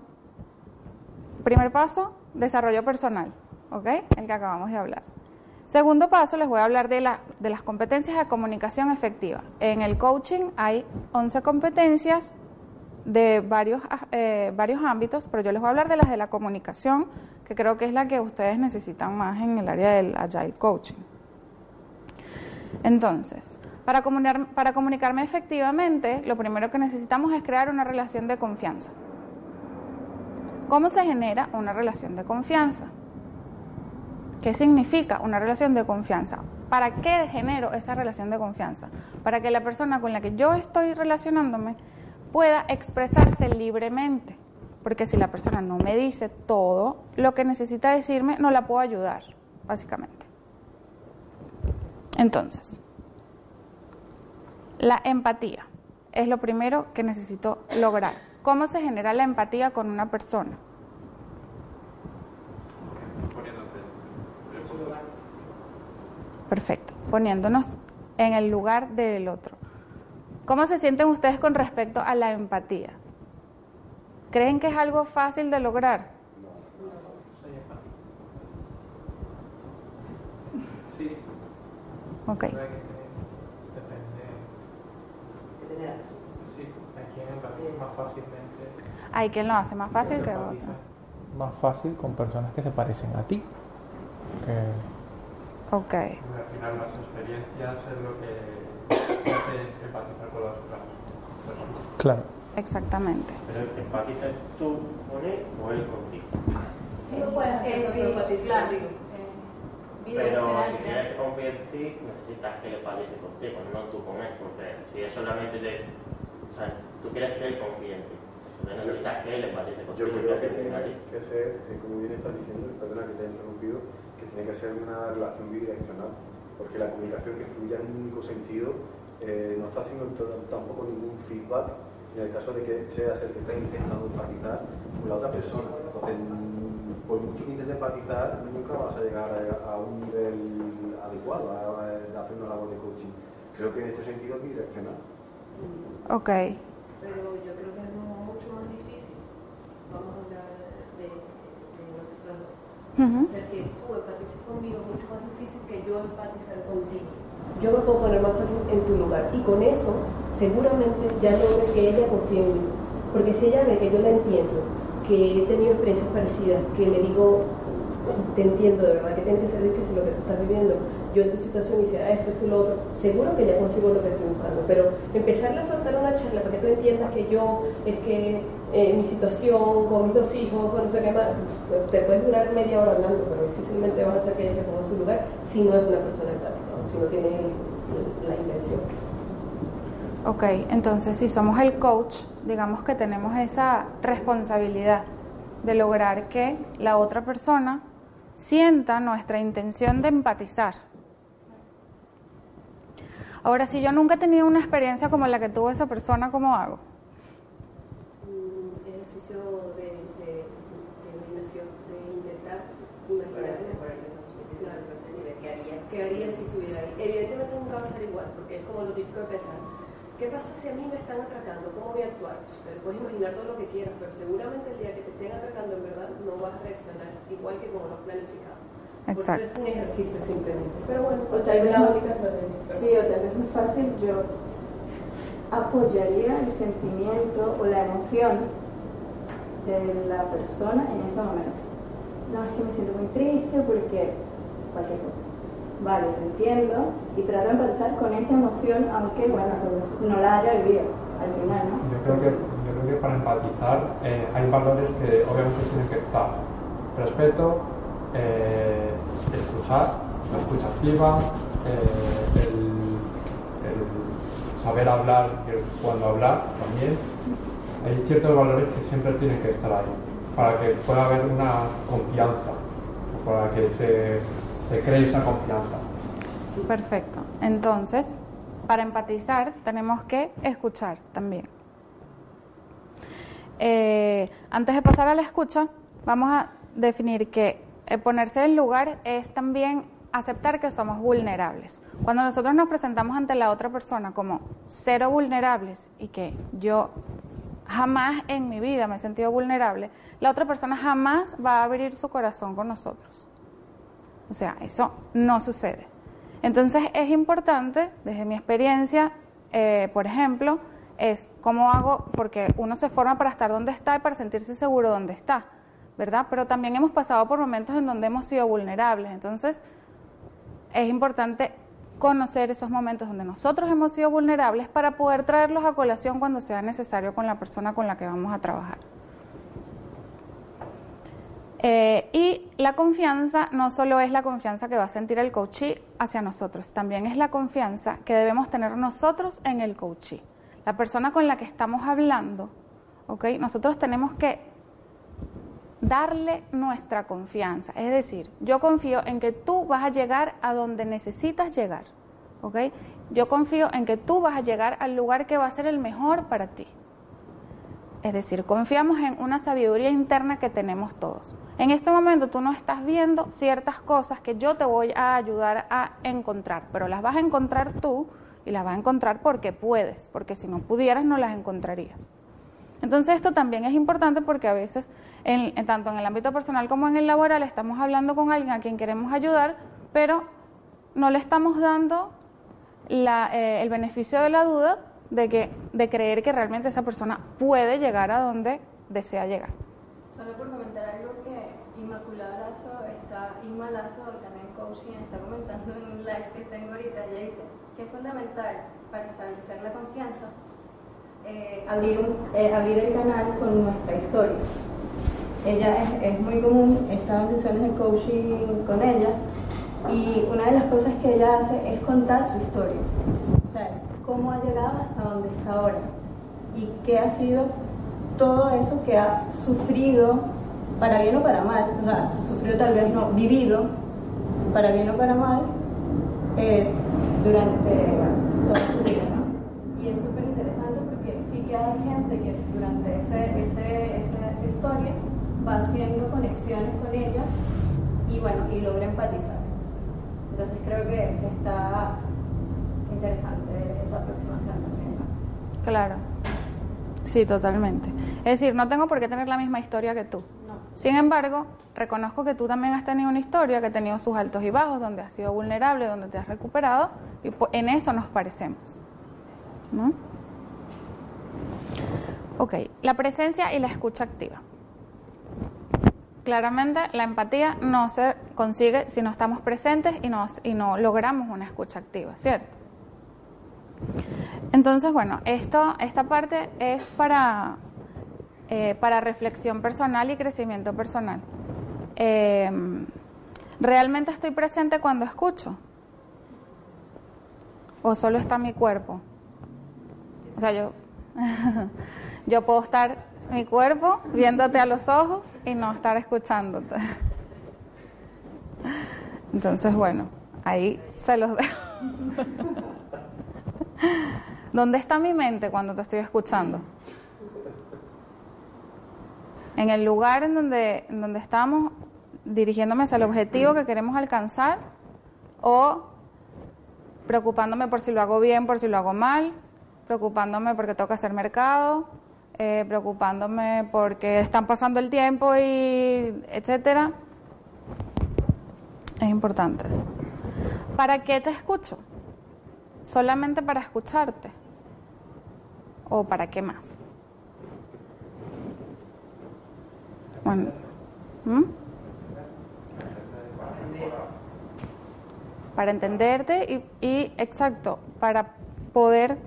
primer paso, desarrollo personal, ¿ok? El que acabamos de hablar. Segundo paso, les voy a hablar de, la, de las competencias de comunicación efectiva. En el coaching hay 11 competencias de varios, eh, varios ámbitos, pero yo les voy a hablar de las de la comunicación, que creo que es la que ustedes necesitan más en el área del Agile Coaching. Entonces, para, para comunicarme efectivamente, lo primero que necesitamos es crear una relación de confianza. ¿Cómo se genera una relación de confianza? ¿Qué significa una relación de confianza? ¿Para qué genero esa relación de confianza? Para que la persona con la que yo estoy relacionándome pueda expresarse libremente. Porque si la persona no me dice todo lo que necesita decirme, no la puedo ayudar, básicamente. Entonces, la empatía es lo primero que necesito lograr. ¿Cómo se genera la empatía con una persona? Perfecto, poniéndonos en el lugar del otro. ¿Cómo se sienten ustedes con respecto a la empatía? ¿Creen que es algo fácil de lograr? Sí. Ok. Depende. Sí, hay quien empatiza más fácilmente. Hay quien lo hace más fácil que otro. Más fácil con personas que se parecen a ti. Que... Ok. Al final las experiencias es lo que empatizar con las otras personas. Claro. Exactamente. Pero empatizas tú con él o él contigo. Tú no puedes hacer que otro empatice contigo. Pero si quieres que confíe en ti, necesitas que él empatice contigo, no tú con él. Porque si es solamente de. O sea, tú quieres que él confíe en ti. Entonces necesitas que él empatice contigo. Yo creo que tiene que ser, eh, como bien estás diciendo, perdona que te he interrumpido, que tiene que ser una relación bidireccional. Porque la comunicación que fluya en un único sentido eh, no está haciendo tampoco ningún feedback en el caso de que seas el que está intentando empatizar con la otra persona. Entonces, por mucho que intentes empatizar, nunca vas a llegar a, un nivel adecuado a, a, hacer una labor de coaching. Creo que en este sentido es bidireccional. Ok. Pero yo creo que es mucho más difícil. Vamos a hablar de, de nosotros Ujú. Hacer que tú empatices conmigo es mucho más difícil que yo empatizar contigo. Yo me puedo poner más fácil en tu lugar y con eso seguramente ya logro que ella confíe en mí. Porque si ella ve que yo la entiendo, que he tenido experiencias parecidas, que le digo, te entiendo de verdad que tiene que ser difícil lo que tú estás viviendo, yo en tu situación hiciera esto, esto lo otro, seguro que ya consigo lo que estoy buscando. Pero empezarle a soltar una charla para que tú entiendas que yo, es que eh, mi situación con mis dos hijos, con no sé qué más, pues, te puedes durar media hora hablando, pero difícilmente vas a hacer que ella se ponga en su lugar si no es una persona empática o si no tiene la intención. Ok, entonces si somos el coach, digamos que tenemos esa responsabilidad de lograr que la otra persona sienta nuestra intención de empatizar. Ahora, si yo nunca he tenido una experiencia como la que tuvo esa persona, ¿cómo hago? un ejercicio de, de, de imaginación, de intentar claro, qué harías, si estuviera ahí. Evidentemente nunca va a ser igual, porque es como lo típico de pensar, ¿qué pasa si a mí me están atracando? ¿Cómo voy a actuar? Pero puedes imaginar todo lo que quieras, pero seguramente el día que te estén atracando en verdad no vas a reaccionar igual que como lo has planificado. Porque Exacto. es un ejercicio simplemente. Pero bueno, O tal vez la única estrategia. Sí, o tal vez muy fácil, yo apoyaría el sentimiento o la emoción de la persona en ese momento. No, es que me siento muy triste porque cualquier cosa. Vale, te entiendo y trato de empatizar con esa emoción, aunque, bueno, no la haya vivido al final, ¿no? Yo creo que, yo creo que para empatizar eh, hay valores que obviamente tienen que estar. Respeto, eh, escuchar, la escucha activa, eh, el, el saber hablar y el cuándo hablar también. Hay ciertos valores que siempre tienen que estar ahí para que pueda haber una confianza, para que se, se cree esa confianza. Perfecto. Entonces, para empatizar tenemos que escuchar también. Eh, antes de pasar a la escucha, vamos a definir que ponerse en lugar es también aceptar que somos vulnerables. Cuando nosotros nos presentamos ante la otra persona como cero vulnerables y que yo jamás en mi vida me he sentido vulnerable, la otra persona jamás va a abrir su corazón con nosotros. O sea, eso no sucede. Entonces es importante, desde mi experiencia, eh, por ejemplo, es cómo hago, porque uno se forma para estar donde está y para sentirse seguro donde está, ¿verdad? Pero también hemos pasado por momentos en donde hemos sido vulnerables. Entonces es importante conocer esos momentos donde nosotros hemos sido vulnerables para poder traerlos a colación cuando sea necesario con la persona con la que vamos a trabajar. Eh, y la confianza no solo es la confianza que va a sentir el coachee hacia nosotros, también es la confianza que debemos tener nosotros en el coachee. La persona con la que estamos hablando, ¿ok? Nosotros tenemos que darle nuestra confianza. Es decir, yo confío en que tú vas a llegar a donde necesitas llegar, ¿ok? Yo confío en que tú vas a llegar al lugar que va a ser el mejor para ti. Es decir, confiamos en una sabiduría interna que tenemos todos. En este momento tú no estás viendo ciertas cosas que yo te voy a ayudar a encontrar, pero las vas a encontrar tú y las vas a encontrar porque puedes, porque si no pudieras no las encontrarías. Entonces esto también es importante porque a veces, en, tanto en el ámbito personal como en el laboral, estamos hablando con alguien a quien queremos ayudar, pero no le estamos dando eh, el beneficio de la duda de, que, de creer que realmente esa persona puede llegar a donde desea llegar. Solo por comentar algo que Inmaculada Lazo está, Inma Lazo, también coaching, está comentando en un live que tengo ahorita, ella dice que es fundamental para establecer la confianza eh, abrir, eh, abrir el canal con nuestra historia. Ella es, muy común, estas sesiones de coaching con ella, y una de las cosas que ella hace es contar su historia. O sea, cómo ha llegado hasta donde está ahora y qué ha sido todo eso que ha sufrido, para bien o para mal, o sea, sufrido tal vez no, vivido, para bien o para mal, eh, durante toda su vida. ¿no? Y es súper interesante porque sí que hay gente que durante ese, ese, esa, historia va haciendo conexiones con ella y bueno, y logra empatizar. Entonces creo que, está interesante esa aproximación. Claro. Sí, totalmente. Es decir, no tengo por qué tener la misma historia que tú. Sin embargo, reconozco que tú también has tenido una historia que ha tenido sus altos y bajos, donde has sido vulnerable, donde te has recuperado, y en eso nos parecemos. ¿No? Ok, la presencia y la escucha activa. Claramente la empatía no se consigue si no estamos presentes y no, y no logramos una escucha activa, ¿cierto? Entonces, bueno, esto, esta parte es para, eh, para reflexión personal y crecimiento personal. Em, ¿Realmente estoy presente cuando escucho? ¿O solo está mi cuerpo? O sea, yo, yo puedo estar mi cuerpo viéndote a los ojos y no estar escuchándote. Entonces, bueno, ahí se los dejo. ¿Dónde está mi mente cuando te estoy escuchando? En el lugar en donde, en donde estamos dirigiéndome hacia el objetivo que queremos alcanzar o preocupándome por si lo hago bien, por si lo hago mal, preocupándome porque tengo que hacer mercado, eh, preocupándome porque están pasando el tiempo y etcétera. Es importante. ¿Para qué te escucho? solamente para escucharte? ¿O para qué más? Bueno. Para entenderte y, y, exacto, para poder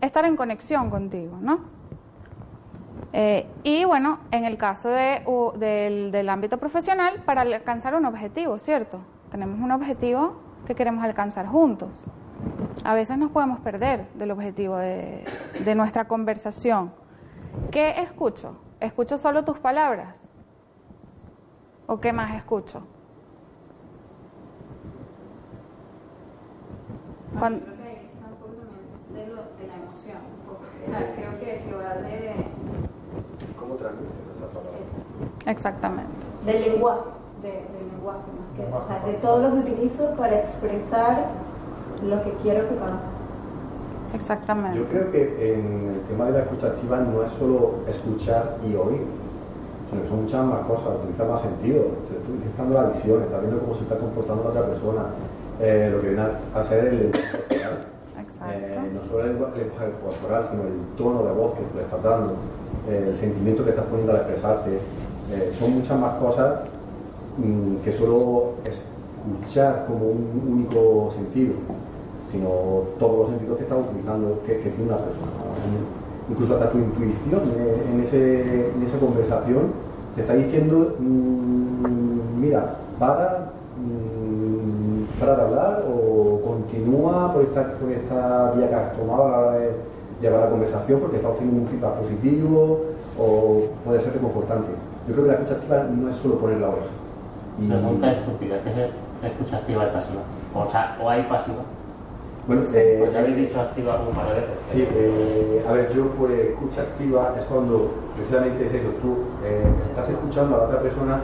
estar en conexión contigo, ¿no? Eh, y bueno, en el caso de, del, del ámbito profesional, para alcanzar un objetivo, ¿cierto? Tenemos un objetivo que queremos alcanzar juntos a veces nos podemos perder del objetivo de, nuestra conversación. ¿Qué escucho? ¿Escucho solo tus palabras? ¿O qué más escucho? Cuando... Creo que está un poco también de, lo, de la emoción. O sea, creo que, que va de... ¿Cómo transmite esa palabra? Exactamente. Del lenguaje. de, de lenguaje, más que, o sea, de todo lo que utilizo para expresar lo que quiero que conozcan. Exactamente. Yo creo que en el tema de la escucha activa no es solo escuchar y oír, sino que son muchas más cosas, utilizar más sentido, estoy utilizando la visión, está viendo cómo se está comportando la otra persona, eh, lo que viene a ser el. Eh, no solo el lenguaje corporal, sino el tono de voz que tú estás dando, el sentimiento que estás poniendo al expresarte. Eh, son muchas más cosas mm, que solo escuchar como un único sentido sino todos los sentidos que está utilizando, que, tiene una persona. Incluso hasta tu intuición eh, en, ese, en esa conversación te está diciendo, mmm, mira, para, mmm, para de hablar o continúa por esta, por esta vía que has tomado a la hora de llevar la conversación porque está obteniendo un feedback positivo o puede ser reconfortante. Yo creo que la escucha activa no es solo poner la oreja. Y... Pregunta estúpida, ¿qué es escucha activa y pasiva? O sea, o hay pasiva. Bueno, eh, pues ya habéis dicho activa un par de veces. Sí, eh, a ver, yo pues escucha activa es cuando precisamente es eso, tú eh, estás escuchando a la otra persona,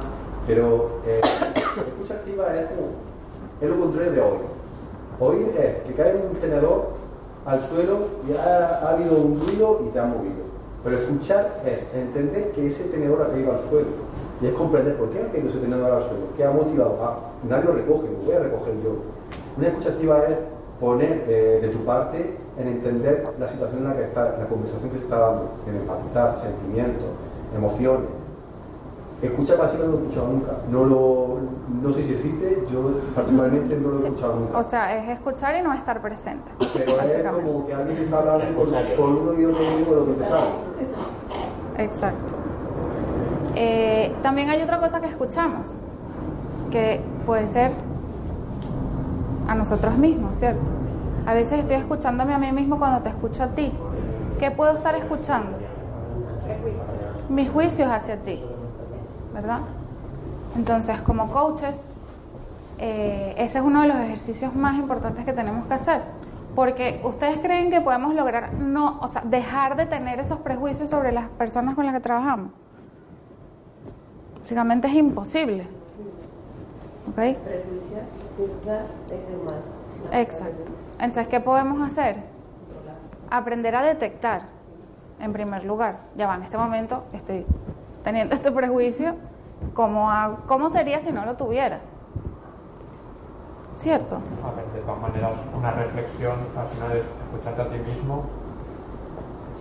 pero eh, escucha activa es como, es lo contrario de oír. Oír es que cae un tenedor al suelo y ha, ha habido un ruido y te ha movido. Pero escuchar es entender que ese tenedor ha caído al suelo y es comprender por qué ha caído ese tenedor al suelo, qué ha motivado. Ah, nadie lo recoge, lo voy a recoger yo. Una escucha activa es poner eh, de tu parte en entender la situación en la que está, la conversación que se está dando, en empatizar, sentimientos, emociones. Escucha pasiva no lo he escuchado nunca. No, lo, no sé si existe, yo particularmente no lo he escuchado nunca. O sea, es escuchar y no estar presente. Pero es como que alguien está hablando con, con uno y otro otro te sabe. Exacto. Eh, también hay otra cosa que escuchamos, que puede ser a nosotros mismos, ¿cierto? A veces estoy escuchándome a mí mismo cuando te escucho a ti. ¿Qué puedo estar escuchando? Mis juicios hacia ti, ¿verdad? Entonces, como coaches, eh, ese es uno de los ejercicios más importantes que tenemos que hacer. Porque ustedes creen que podemos lograr no, o sea, dejar de tener esos prejuicios sobre las personas con las que trabajamos. Básicamente es imposible. ¿Ok? Prejuiciar, juzgar, es el mal. Exacto. Entonces, ¿qué podemos hacer? Aprender a detectar, en primer lugar. Ya va, en este momento estoy teniendo este prejuicio. ¿Cómo, ha- cómo sería si no lo tuviera? ¿Cierto? A ver, de todas maneras, una reflexión al final es escucharte a ti mismo,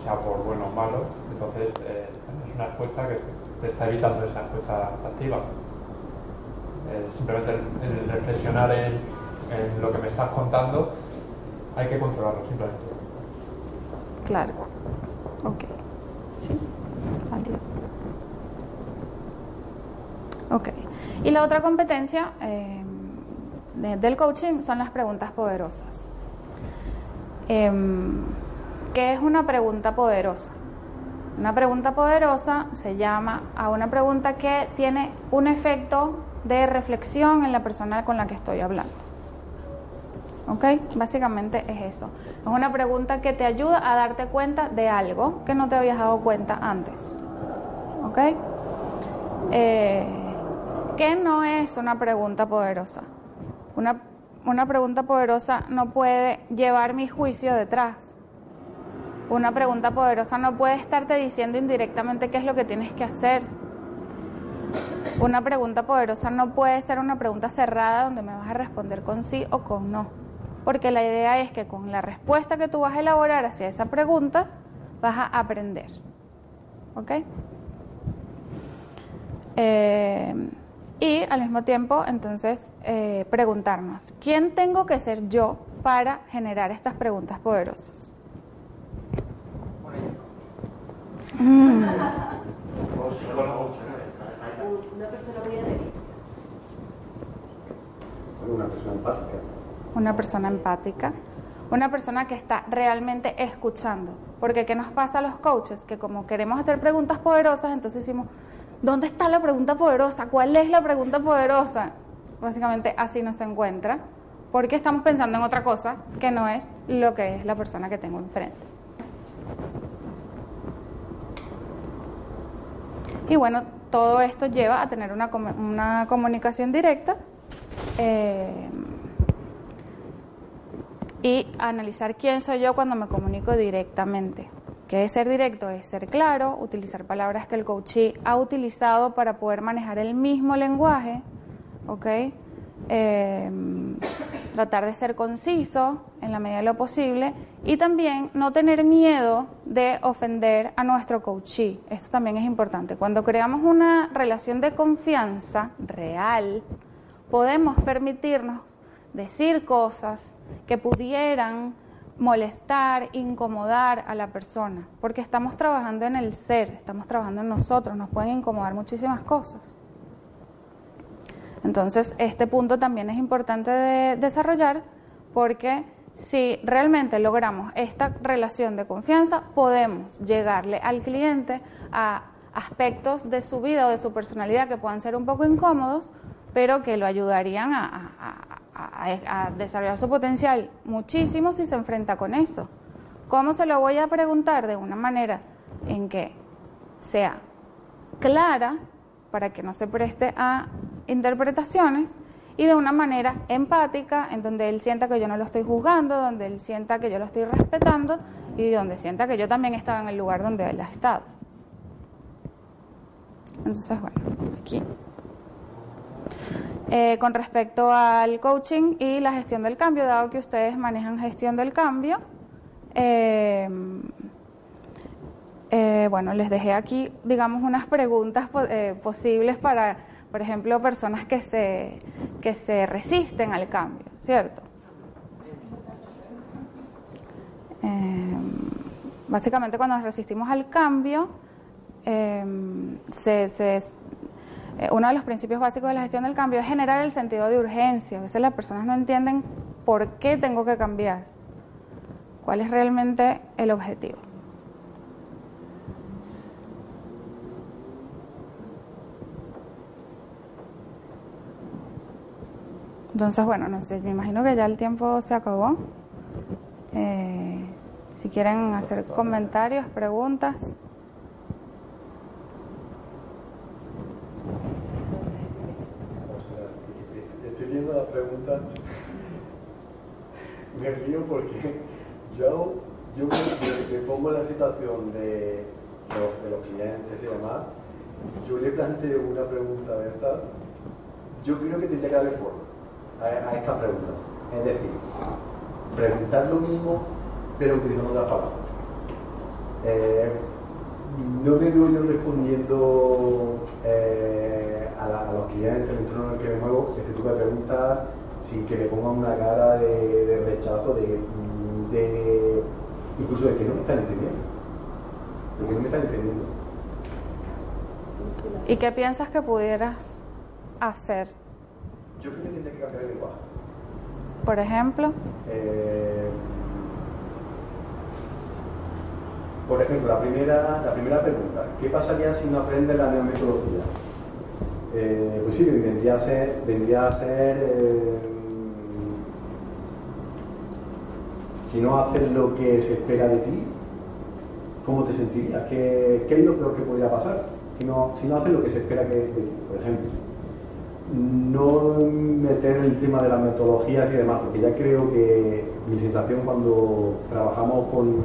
sea por bueno o malo, entonces eh, es una respuesta que te está evitando esa respuesta activa. Eh, simplemente el, el reflexionar en, en lo que me estás contando, hay que controlarlo simplemente. Claro. Ok. Sí. Válido. Ok. Y la otra competencia eh, de- del coaching son las preguntas poderosas. Em, ¿Qué es una pregunta poderosa? Una pregunta poderosa se llama a una pregunta que tiene un efecto de reflexión en la persona con la que estoy hablando. ¿Ok? Básicamente es eso. Es una pregunta que te ayuda a darte cuenta de algo que no te habías dado cuenta antes. ¿Ok? Eh, ¿Qué no es una pregunta poderosa? Una, una pregunta poderosa no puede llevar mi juicio detrás. Una pregunta poderosa no puede estarte diciendo indirectamente qué es lo que tienes que hacer. Una pregunta poderosa no puede ser una pregunta cerrada donde me vas a responder con sí o con no. Porque la idea es que con la respuesta que tú vas a elaborar hacia esa pregunta, vas a aprender. ¿Ok? Eh, y al mismo tiempo, entonces, eh, preguntarnos, ¿quién tengo que ser yo para generar estas preguntas poderosas? Mm. Una persona muy atenta. Una persona empática. una persona empática, una persona que está realmente escuchando. Porque ¿qué nos pasa a los coaches? Que como queremos hacer preguntas poderosas, entonces decimos, ¿dónde está la pregunta poderosa? ¿Cuál es la pregunta poderosa? Básicamente así no se encuentra, porque estamos pensando en otra cosa que no es lo que es la persona que tengo enfrente. Y bueno, todo esto lleva a tener una, com- una comunicación directa eh, y analizar quién soy yo cuando me comunico directamente. ¿Qué es ser directo? Es ser claro, utilizar palabras que el coachee ha utilizado para poder manejar el mismo lenguaje. Eh, tratar de ser conciso en la medida de lo posible y también no tener miedo de ofender a nuestro coachee. Esto también es importante. Cuando creamos una relación de confianza real, podemos permitirnos decir cosas que pudieran molestar, incomodar a la persona, porque estamos trabajando en el ser, estamos trabajando en nosotros, nos pueden incomodar muchísimas cosas. Entonces, este punto también es importante de desarrollar porque si realmente logramos esta relación de confianza, podemos llegarle al cliente a aspectos de su vida o de su personalidad que puedan ser un poco incómodos, pero que lo ayudarían a, a- desarrollar su potencial muchísimo si se enfrenta con eso. ¿Cómo se lo voy a preguntar? De una manera en que sea clara para que no se preste a interpretaciones y de una manera empática en donde él sienta que yo no lo estoy juzgando, donde él sienta que yo lo estoy respetando y donde sienta que yo también estaba en el lugar donde él ha estado. Entonces, bueno, aquí. Eh, con respecto al coaching y la gestión del cambio, dado que ustedes manejan gestión del cambio, eh, eh, bueno, les dejé aquí, digamos, unas preguntas eh, posibles para, por ejemplo, personas que se, que se resisten al cambio, ¿cierto? Eh, básicamente, cuando nos resistimos al cambio, se- se- eh, uno de los principios básicos de la gestión del cambio es generar el sentido de urgencia. A veces las personas no entienden por qué tengo que cambiar, cuál es realmente el objetivo. Entonces, bueno, no sé, me imagino que ya el tiempo se acabó. Eh, si quieren hacer comentarios, preguntas. Estoy viendo las preguntas. Me río porque yo, yo me pongo en la situación de los, de los clientes y demás. Yo le planteo una pregunta de estas. Yo creo que tendría que darle forma a, a esta pregunta. Es decir, preguntar lo mismo, pero utilizando otras palabras. Eh, no me veo yo respondiendo eh, a, la- a los clientes, el entorno en el que me muevo, este tipo de preguntas sin que me pongan una cara de, de rechazo, de, de- incluso de que no me están entendiendo. De que no me están entendiendo. ¿Y qué piensas que pudieras hacer? Yo creo que tendría que cambiar el lenguaje. Por ejemplo, Eh, por ejemplo, la primera, la primera pregunta, ¿qué pasaría si no aprendes la neometodología? Eh, pues sí, vendría a ser, vendría a ser eh, si no haces lo que se espera de ti, ¿cómo te sentirías? ¿Qué, qué es lo peor que podría pasar? Si no, si no haces lo que se espera que, de ti, por ejemplo no meter el tema de las metodologías y demás, porque ya creo que mi sensación cuando trabajamos con,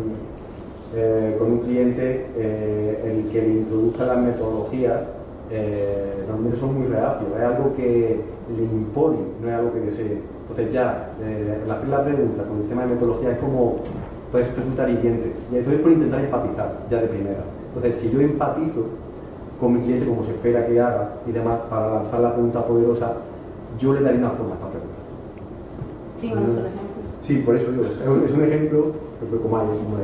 eh, con un cliente, eh, el que le introduzca las metodologías, eh, son muy reacios, es algo que le impone, no es algo que desee. Entonces ya, eh, el hacer la pregunta con el tema de metodología es como, puede resultar hiriente. Y entonces por intentar empatizar, ya de primera. Entonces, si yo empatizo con mi cliente como se espera que haga y demás para lanzar la pregunta poderosa, yo le daría una forma a esta pregunta. Sí, bueno, es un ejemplo. Sí, por eso digo, es un, es que como, como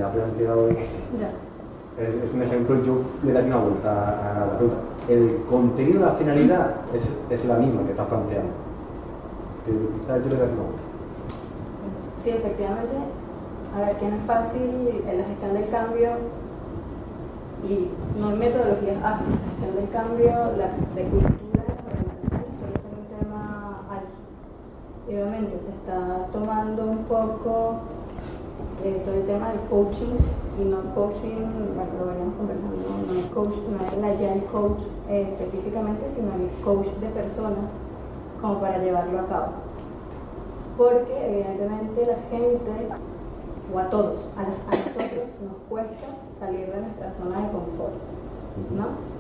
es, un ejemplo, yo le daría una vuelta a, a la pregunta. El contenido, la finalidad es, es la misma que estás planteando. Quizás yo le daría una vuelta. Sí, efectivamente. A ver, que no es fácil en la gestión del cambio y no hay metodologías ágiles. La gestión del cambio, la de cultura, las organizaciones suele ser un tema ágil. Y obviamente se está tomando un poco eh, todo el tema del coaching y no coaching, bueno, lo veníamos conversando, no, es coach, no es el agile coach eh, específicamente, sino el coach de personas como para llevarlo a cabo. Porque evidentemente la gente, o a todos, a, a nosotros nos cuesta salir de nuestra zona de confort, ¿no?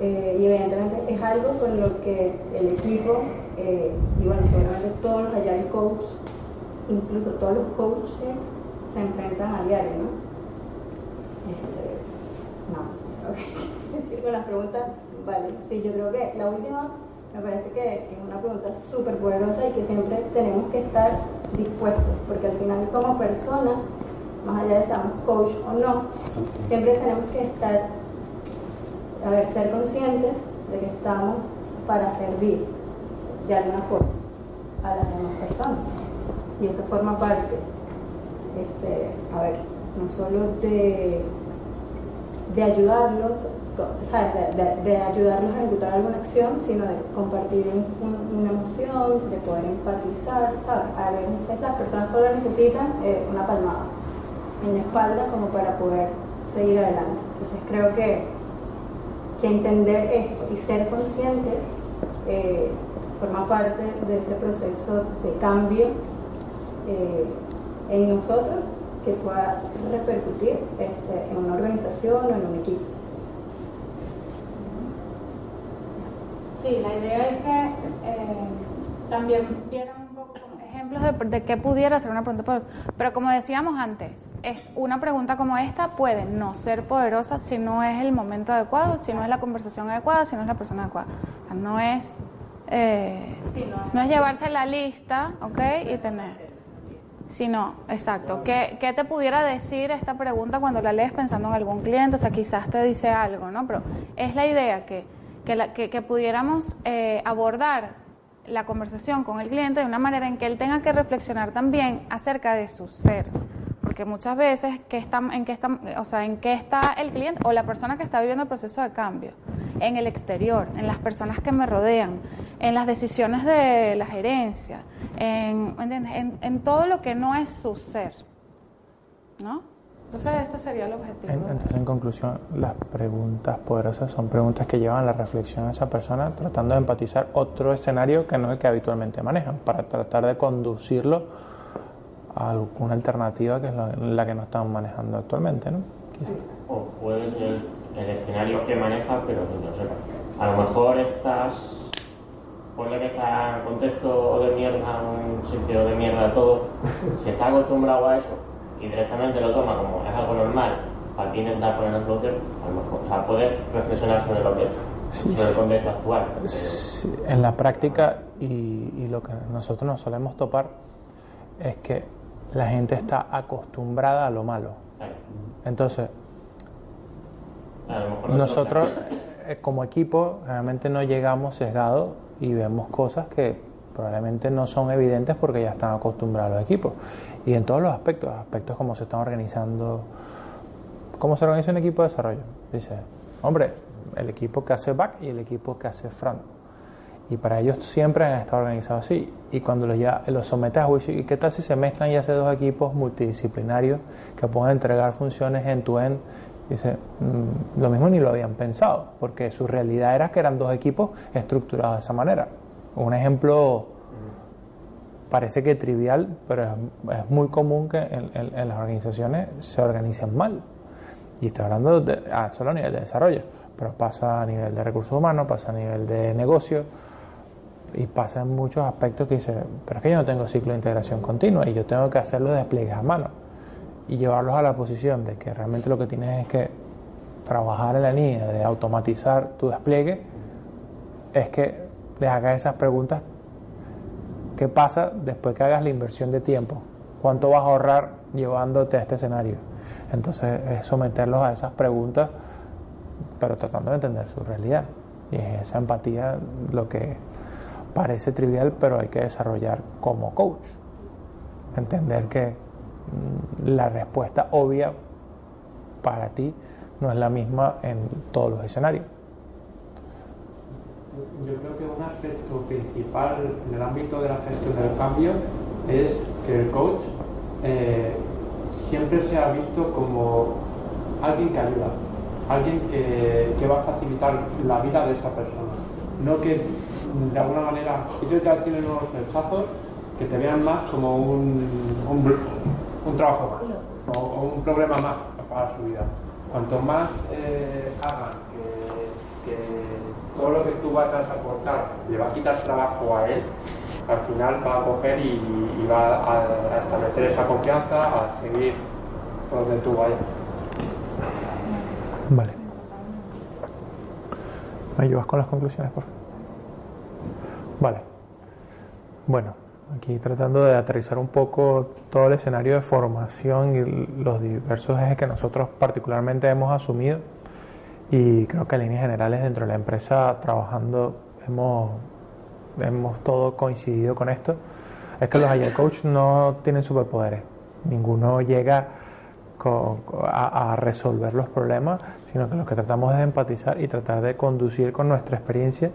Eh, y evidentemente es algo con lo que el equipo, eh, y bueno, seguramente todos los agile coach, incluso todos los coaches, se enfrentan a diario, ¿no? Este, no, okay. con las preguntas, vale, sí, yo creo que la última me parece que es una pregunta súper poderosa y que siempre tenemos que estar dispuestos, porque al final como personas, más allá de seamos coach o no, siempre tenemos que estar a ver, ser conscientes de que estamos para servir de alguna forma a las demás personas. Y eso forma parte, este, a ver, no solo de, de ayudarlos, ¿sabes? De, ayudarlos a ejecutar alguna acción, sino de compartir un, una emoción, de poder empatizar, ¿sabes? A veces las personas solo necesitan eh, una palmada en la espalda como para poder seguir adelante. Entonces creo que que entender esto y ser conscientes eh, forma parte de ese proceso de cambio eh, en nosotros que pueda repercutir este, en una organización o en un equipo. Sí, la idea es que eh, también vieran un poco ejemplos de, de qué pudiera ser una pregunta Pero como decíamos antes, es una pregunta como esta puede no ser poderosa si no es el momento adecuado, si no es la conversación adecuada, si no es la persona adecuada. O sea, no es, eh, no, es llevarse la lista, ¿ok? Y tener. Sino, exacto. ¿Qué, ¿Qué, te pudiera decir esta pregunta cuando la lees pensando en algún cliente? O sea, quizás te dice algo, ¿no? Pero es la idea que, que, la, que, que pudiéramos eh, abordar la conversación con el cliente de una manera en que él tenga que reflexionar también acerca de su ser porque muchas veces que están, en qué está, o sea, en qué está el cliente o la persona que está viviendo el proceso de cambio, en el exterior, en las personas que me rodean, en las decisiones de la gerencia, en, en, en todo lo que no es su ser, ¿no? Entonces este sería el objetivo. Entonces en conclusión, las preguntas poderosas son preguntas que llevan la reflexión a esa persona tratando de empatizar otro escenario que no es el que habitualmente manejan, para tratar de conducirlo alguna alternativa que es la, que no estamos manejando actualmente, ¿no? O puede ser el escenario que maneja, pero que no sepa. A lo mejor estás, ponle que está en contexto de mierda, un sitio de mierda todo, si está acostumbrado a eso y directamente lo toma como es algo normal, para ti intentar poner en solución, a lo mejor, o sea, poder reflexionar sobre lo que sobre el contexto actual. en la práctica y, y lo que nosotros nos solemos topar es que la gente está acostumbrada a lo malo. Entonces, nosotros eh, como equipo realmente no llegamos sesgados y vemos cosas que probablemente no son evidentes porque ya están acostumbrados los equipos. Y en todos los aspectos, aspectos como se están organizando, cómo se organiza un equipo de desarrollo. Dice, hombre, el equipo que hace back y el equipo que hace front y para ellos siempre han estado organizados así. Y cuando los, ya, los sometes a juicio, ¿y qué tal si se mezclan y hace dos equipos multidisciplinarios que puedan entregar funciones en tu end? Dice, mm, lo mismo ni lo habían pensado, porque su realidad era que eran dos equipos estructurados de esa manera. Un ejemplo parece que trivial, pero es, muy común que en, las organizaciones se organicen mal. Y estoy hablando de, ah, solo a nivel de desarrollo, pero pasa a nivel de recursos humanos, pasa a nivel de negocio y pasa en muchos aspectos que dice, pero es que yo no tengo ciclo de integración continua y yo tengo que hacer los despliegues a mano y llevarlos a la posición de que realmente lo que tienes es que trabajar en la línea de automatizar tu despliegue, es que les hagas esas preguntas, ¿qué pasa después que hagas la inversión de tiempo? ¿Cuánto vas a ahorrar llevándote a este escenario? Entonces es someterlos a esas preguntas, pero tratando de entender su realidad. Y es esa empatía lo que parece trivial, pero hay que desarrollar como coach. Entender que mm, la respuesta obvia para ti no es la misma en todos los escenarios. Yo creo que un aspecto principal en el ámbito de la gestión del cambio es que el coach eh, siempre se ha visto como alguien que ayuda, alguien que, que va a facilitar la vida de esa persona. No que de alguna manera ellos ya tienen unos flechazos que te vean más como un, un, trabajo más o, un problema más para su vida. Cuanto más eh, hagan que, todo lo que tú vas a aportar le va a quitar trabajo a él, al final va a coger y, va a, a establecer esa confianza, a seguir por donde tú vayas. Vale. ¿Me ayudas con las conclusiones, por favor? Vale. Bueno, aquí tratando de aterrizar un poco todo el escenario de formación y los diversos ejes que nosotros particularmente hemos asumido. Y creo que en líneas generales dentro de la empresa trabajando hemos, hemos todo coincidido con esto, es que los Agile Coach no tienen superpoderes, ninguno llega a resolver los problemas, sino que lo que tratamos es de empatizar y tratar de conducir con nuestra experiencia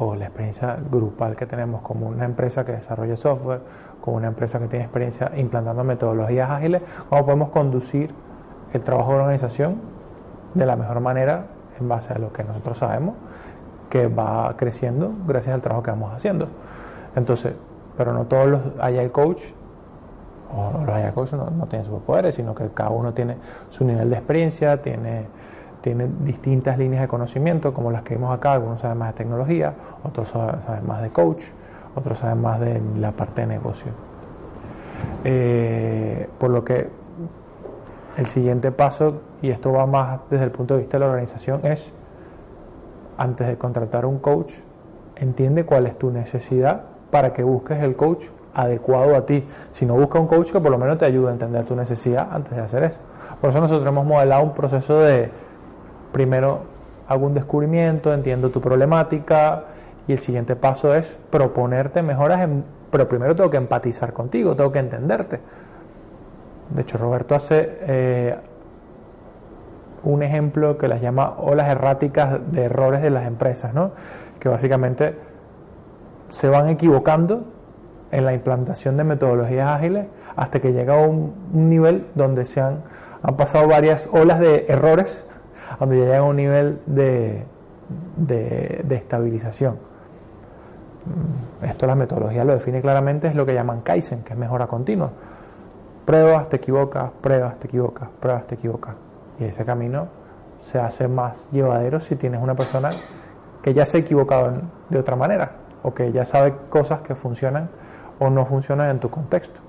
o la experiencia grupal que tenemos como una empresa que desarrolla software, como una empresa que tiene experiencia implantando metodologías ágiles, cómo podemos conducir el trabajo de la organización de la mejor manera en base a lo que nosotros sabemos que va creciendo gracias al trabajo que vamos haciendo. Entonces, pero no todos los Agile Coach o los Agile Coach no, no tienen superpoderes, sino que cada uno tiene su nivel de experiencia, tiene, tiene distintas líneas de conocimiento, como las que vimos acá, algunos saben más de tecnología, otros saben, más de coach, otros saben más de la parte de negocio. Eh, por lo que el siguiente paso, y esto va más desde el punto de vista de la organización, es, antes de contratar un coach, entiende cuál es tu necesidad para que busques el coach adecuado a ti. Si no busca un coach que por lo menos te ayude a entender tu necesidad antes de hacer eso. Por eso nosotros hemos modelado un proceso de, primero hago un descubrimiento, entiendo tu problemática y el siguiente paso es proponerte mejoras, en- pero primero tengo que empatizar contigo, tengo que entenderte. De hecho, Roberto hace eh, un ejemplo que las llama olas erráticas de errores de las empresas, ¿no? que básicamente se van equivocando en la implantación de metodologías ágiles hasta que llega a un, un nivel donde se han, han pasado varias olas de errores, donde ya llegan a un nivel de, de, de estabilización. Esto la metodología lo define claramente, es lo que llaman Kaizen, que es mejora continua. Pruebas, te equivocas, pruebas, te equivocas, pruebas, te equivocas. Y ese camino se hace más llevadero si tienes una persona que ya se ha equivocado de otra manera o que ya sabe cosas que funcionan o no funcionan en tu contexto.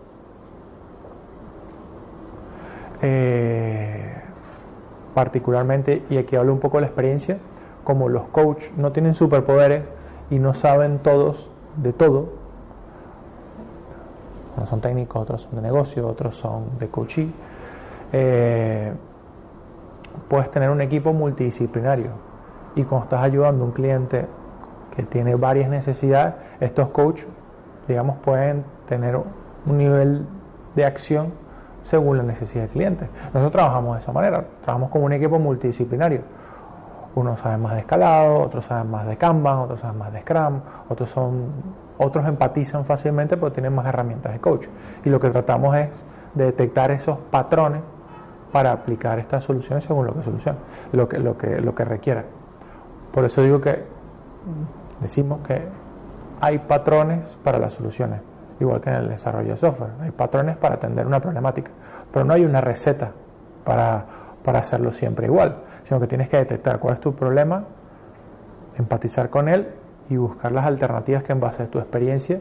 Eh, particularmente, y aquí hablo un poco de la experiencia, como los coaches no tienen superpoderes y no saben todos de todo, unos son técnicos, otros son de negocio, otros son de coaching, eh, puedes tener un equipo multidisciplinario y cuando estás ayudando a un cliente que tiene varias necesidades, estos coaches, digamos, pueden tener un nivel de acción según la necesidad del cliente. Nosotros trabajamos de esa manera, trabajamos como un equipo multidisciplinario. Unos saben más de escalado, otros saben más de Kanban, otros saben más de Scrum, otros son otros empatizan fácilmente porque tienen más herramientas de coach. Y lo que tratamos es de detectar esos patrones para aplicar estas soluciones según lo que soluciona, lo que, lo que, lo que requiera. Por eso digo que decimos que hay patrones para las soluciones, igual que en el desarrollo de software. Hay patrones para atender una problemática, pero no hay una receta para, para hacerlo siempre igual, sino que tienes que detectar cuál es tu problema, empatizar con él y buscar las alternativas que en base a tu experiencia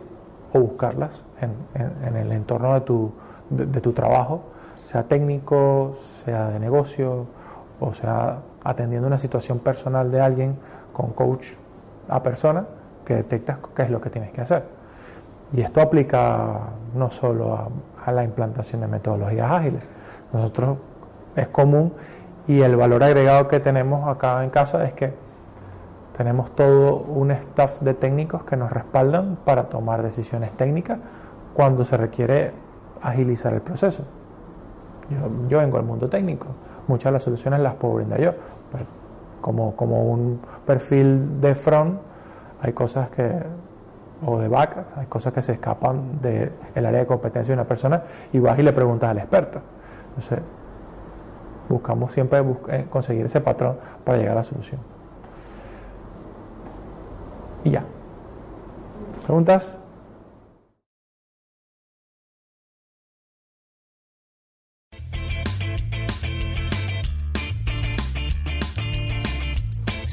o buscarlas en, en- el entorno de tu, de, de tu trabajo, sea técnico, sea de negocio o sea atendiendo una situación personal de alguien con coach a persona que detectas qué es lo que tienes que hacer. Y esto aplica no solo a, la implantación de metodologías ágiles. Nosotros es común y el valor agregado que tenemos acá en casa es que tenemos todo un staff de técnicos que nos respaldan para tomar decisiones técnicas cuando se requiere agilizar el proceso. Yo, yo vengo del mundo técnico, muchas de las soluciones las puedo brindar yo. como, como un perfil de front, hay cosas que o de back, hay cosas que se escapan del área de competencia de una persona y vas y le preguntas al experto. Entonces, buscamos siempre eh, conseguir ese patrón para llegar a la solución. Y ya. ¿Preguntas?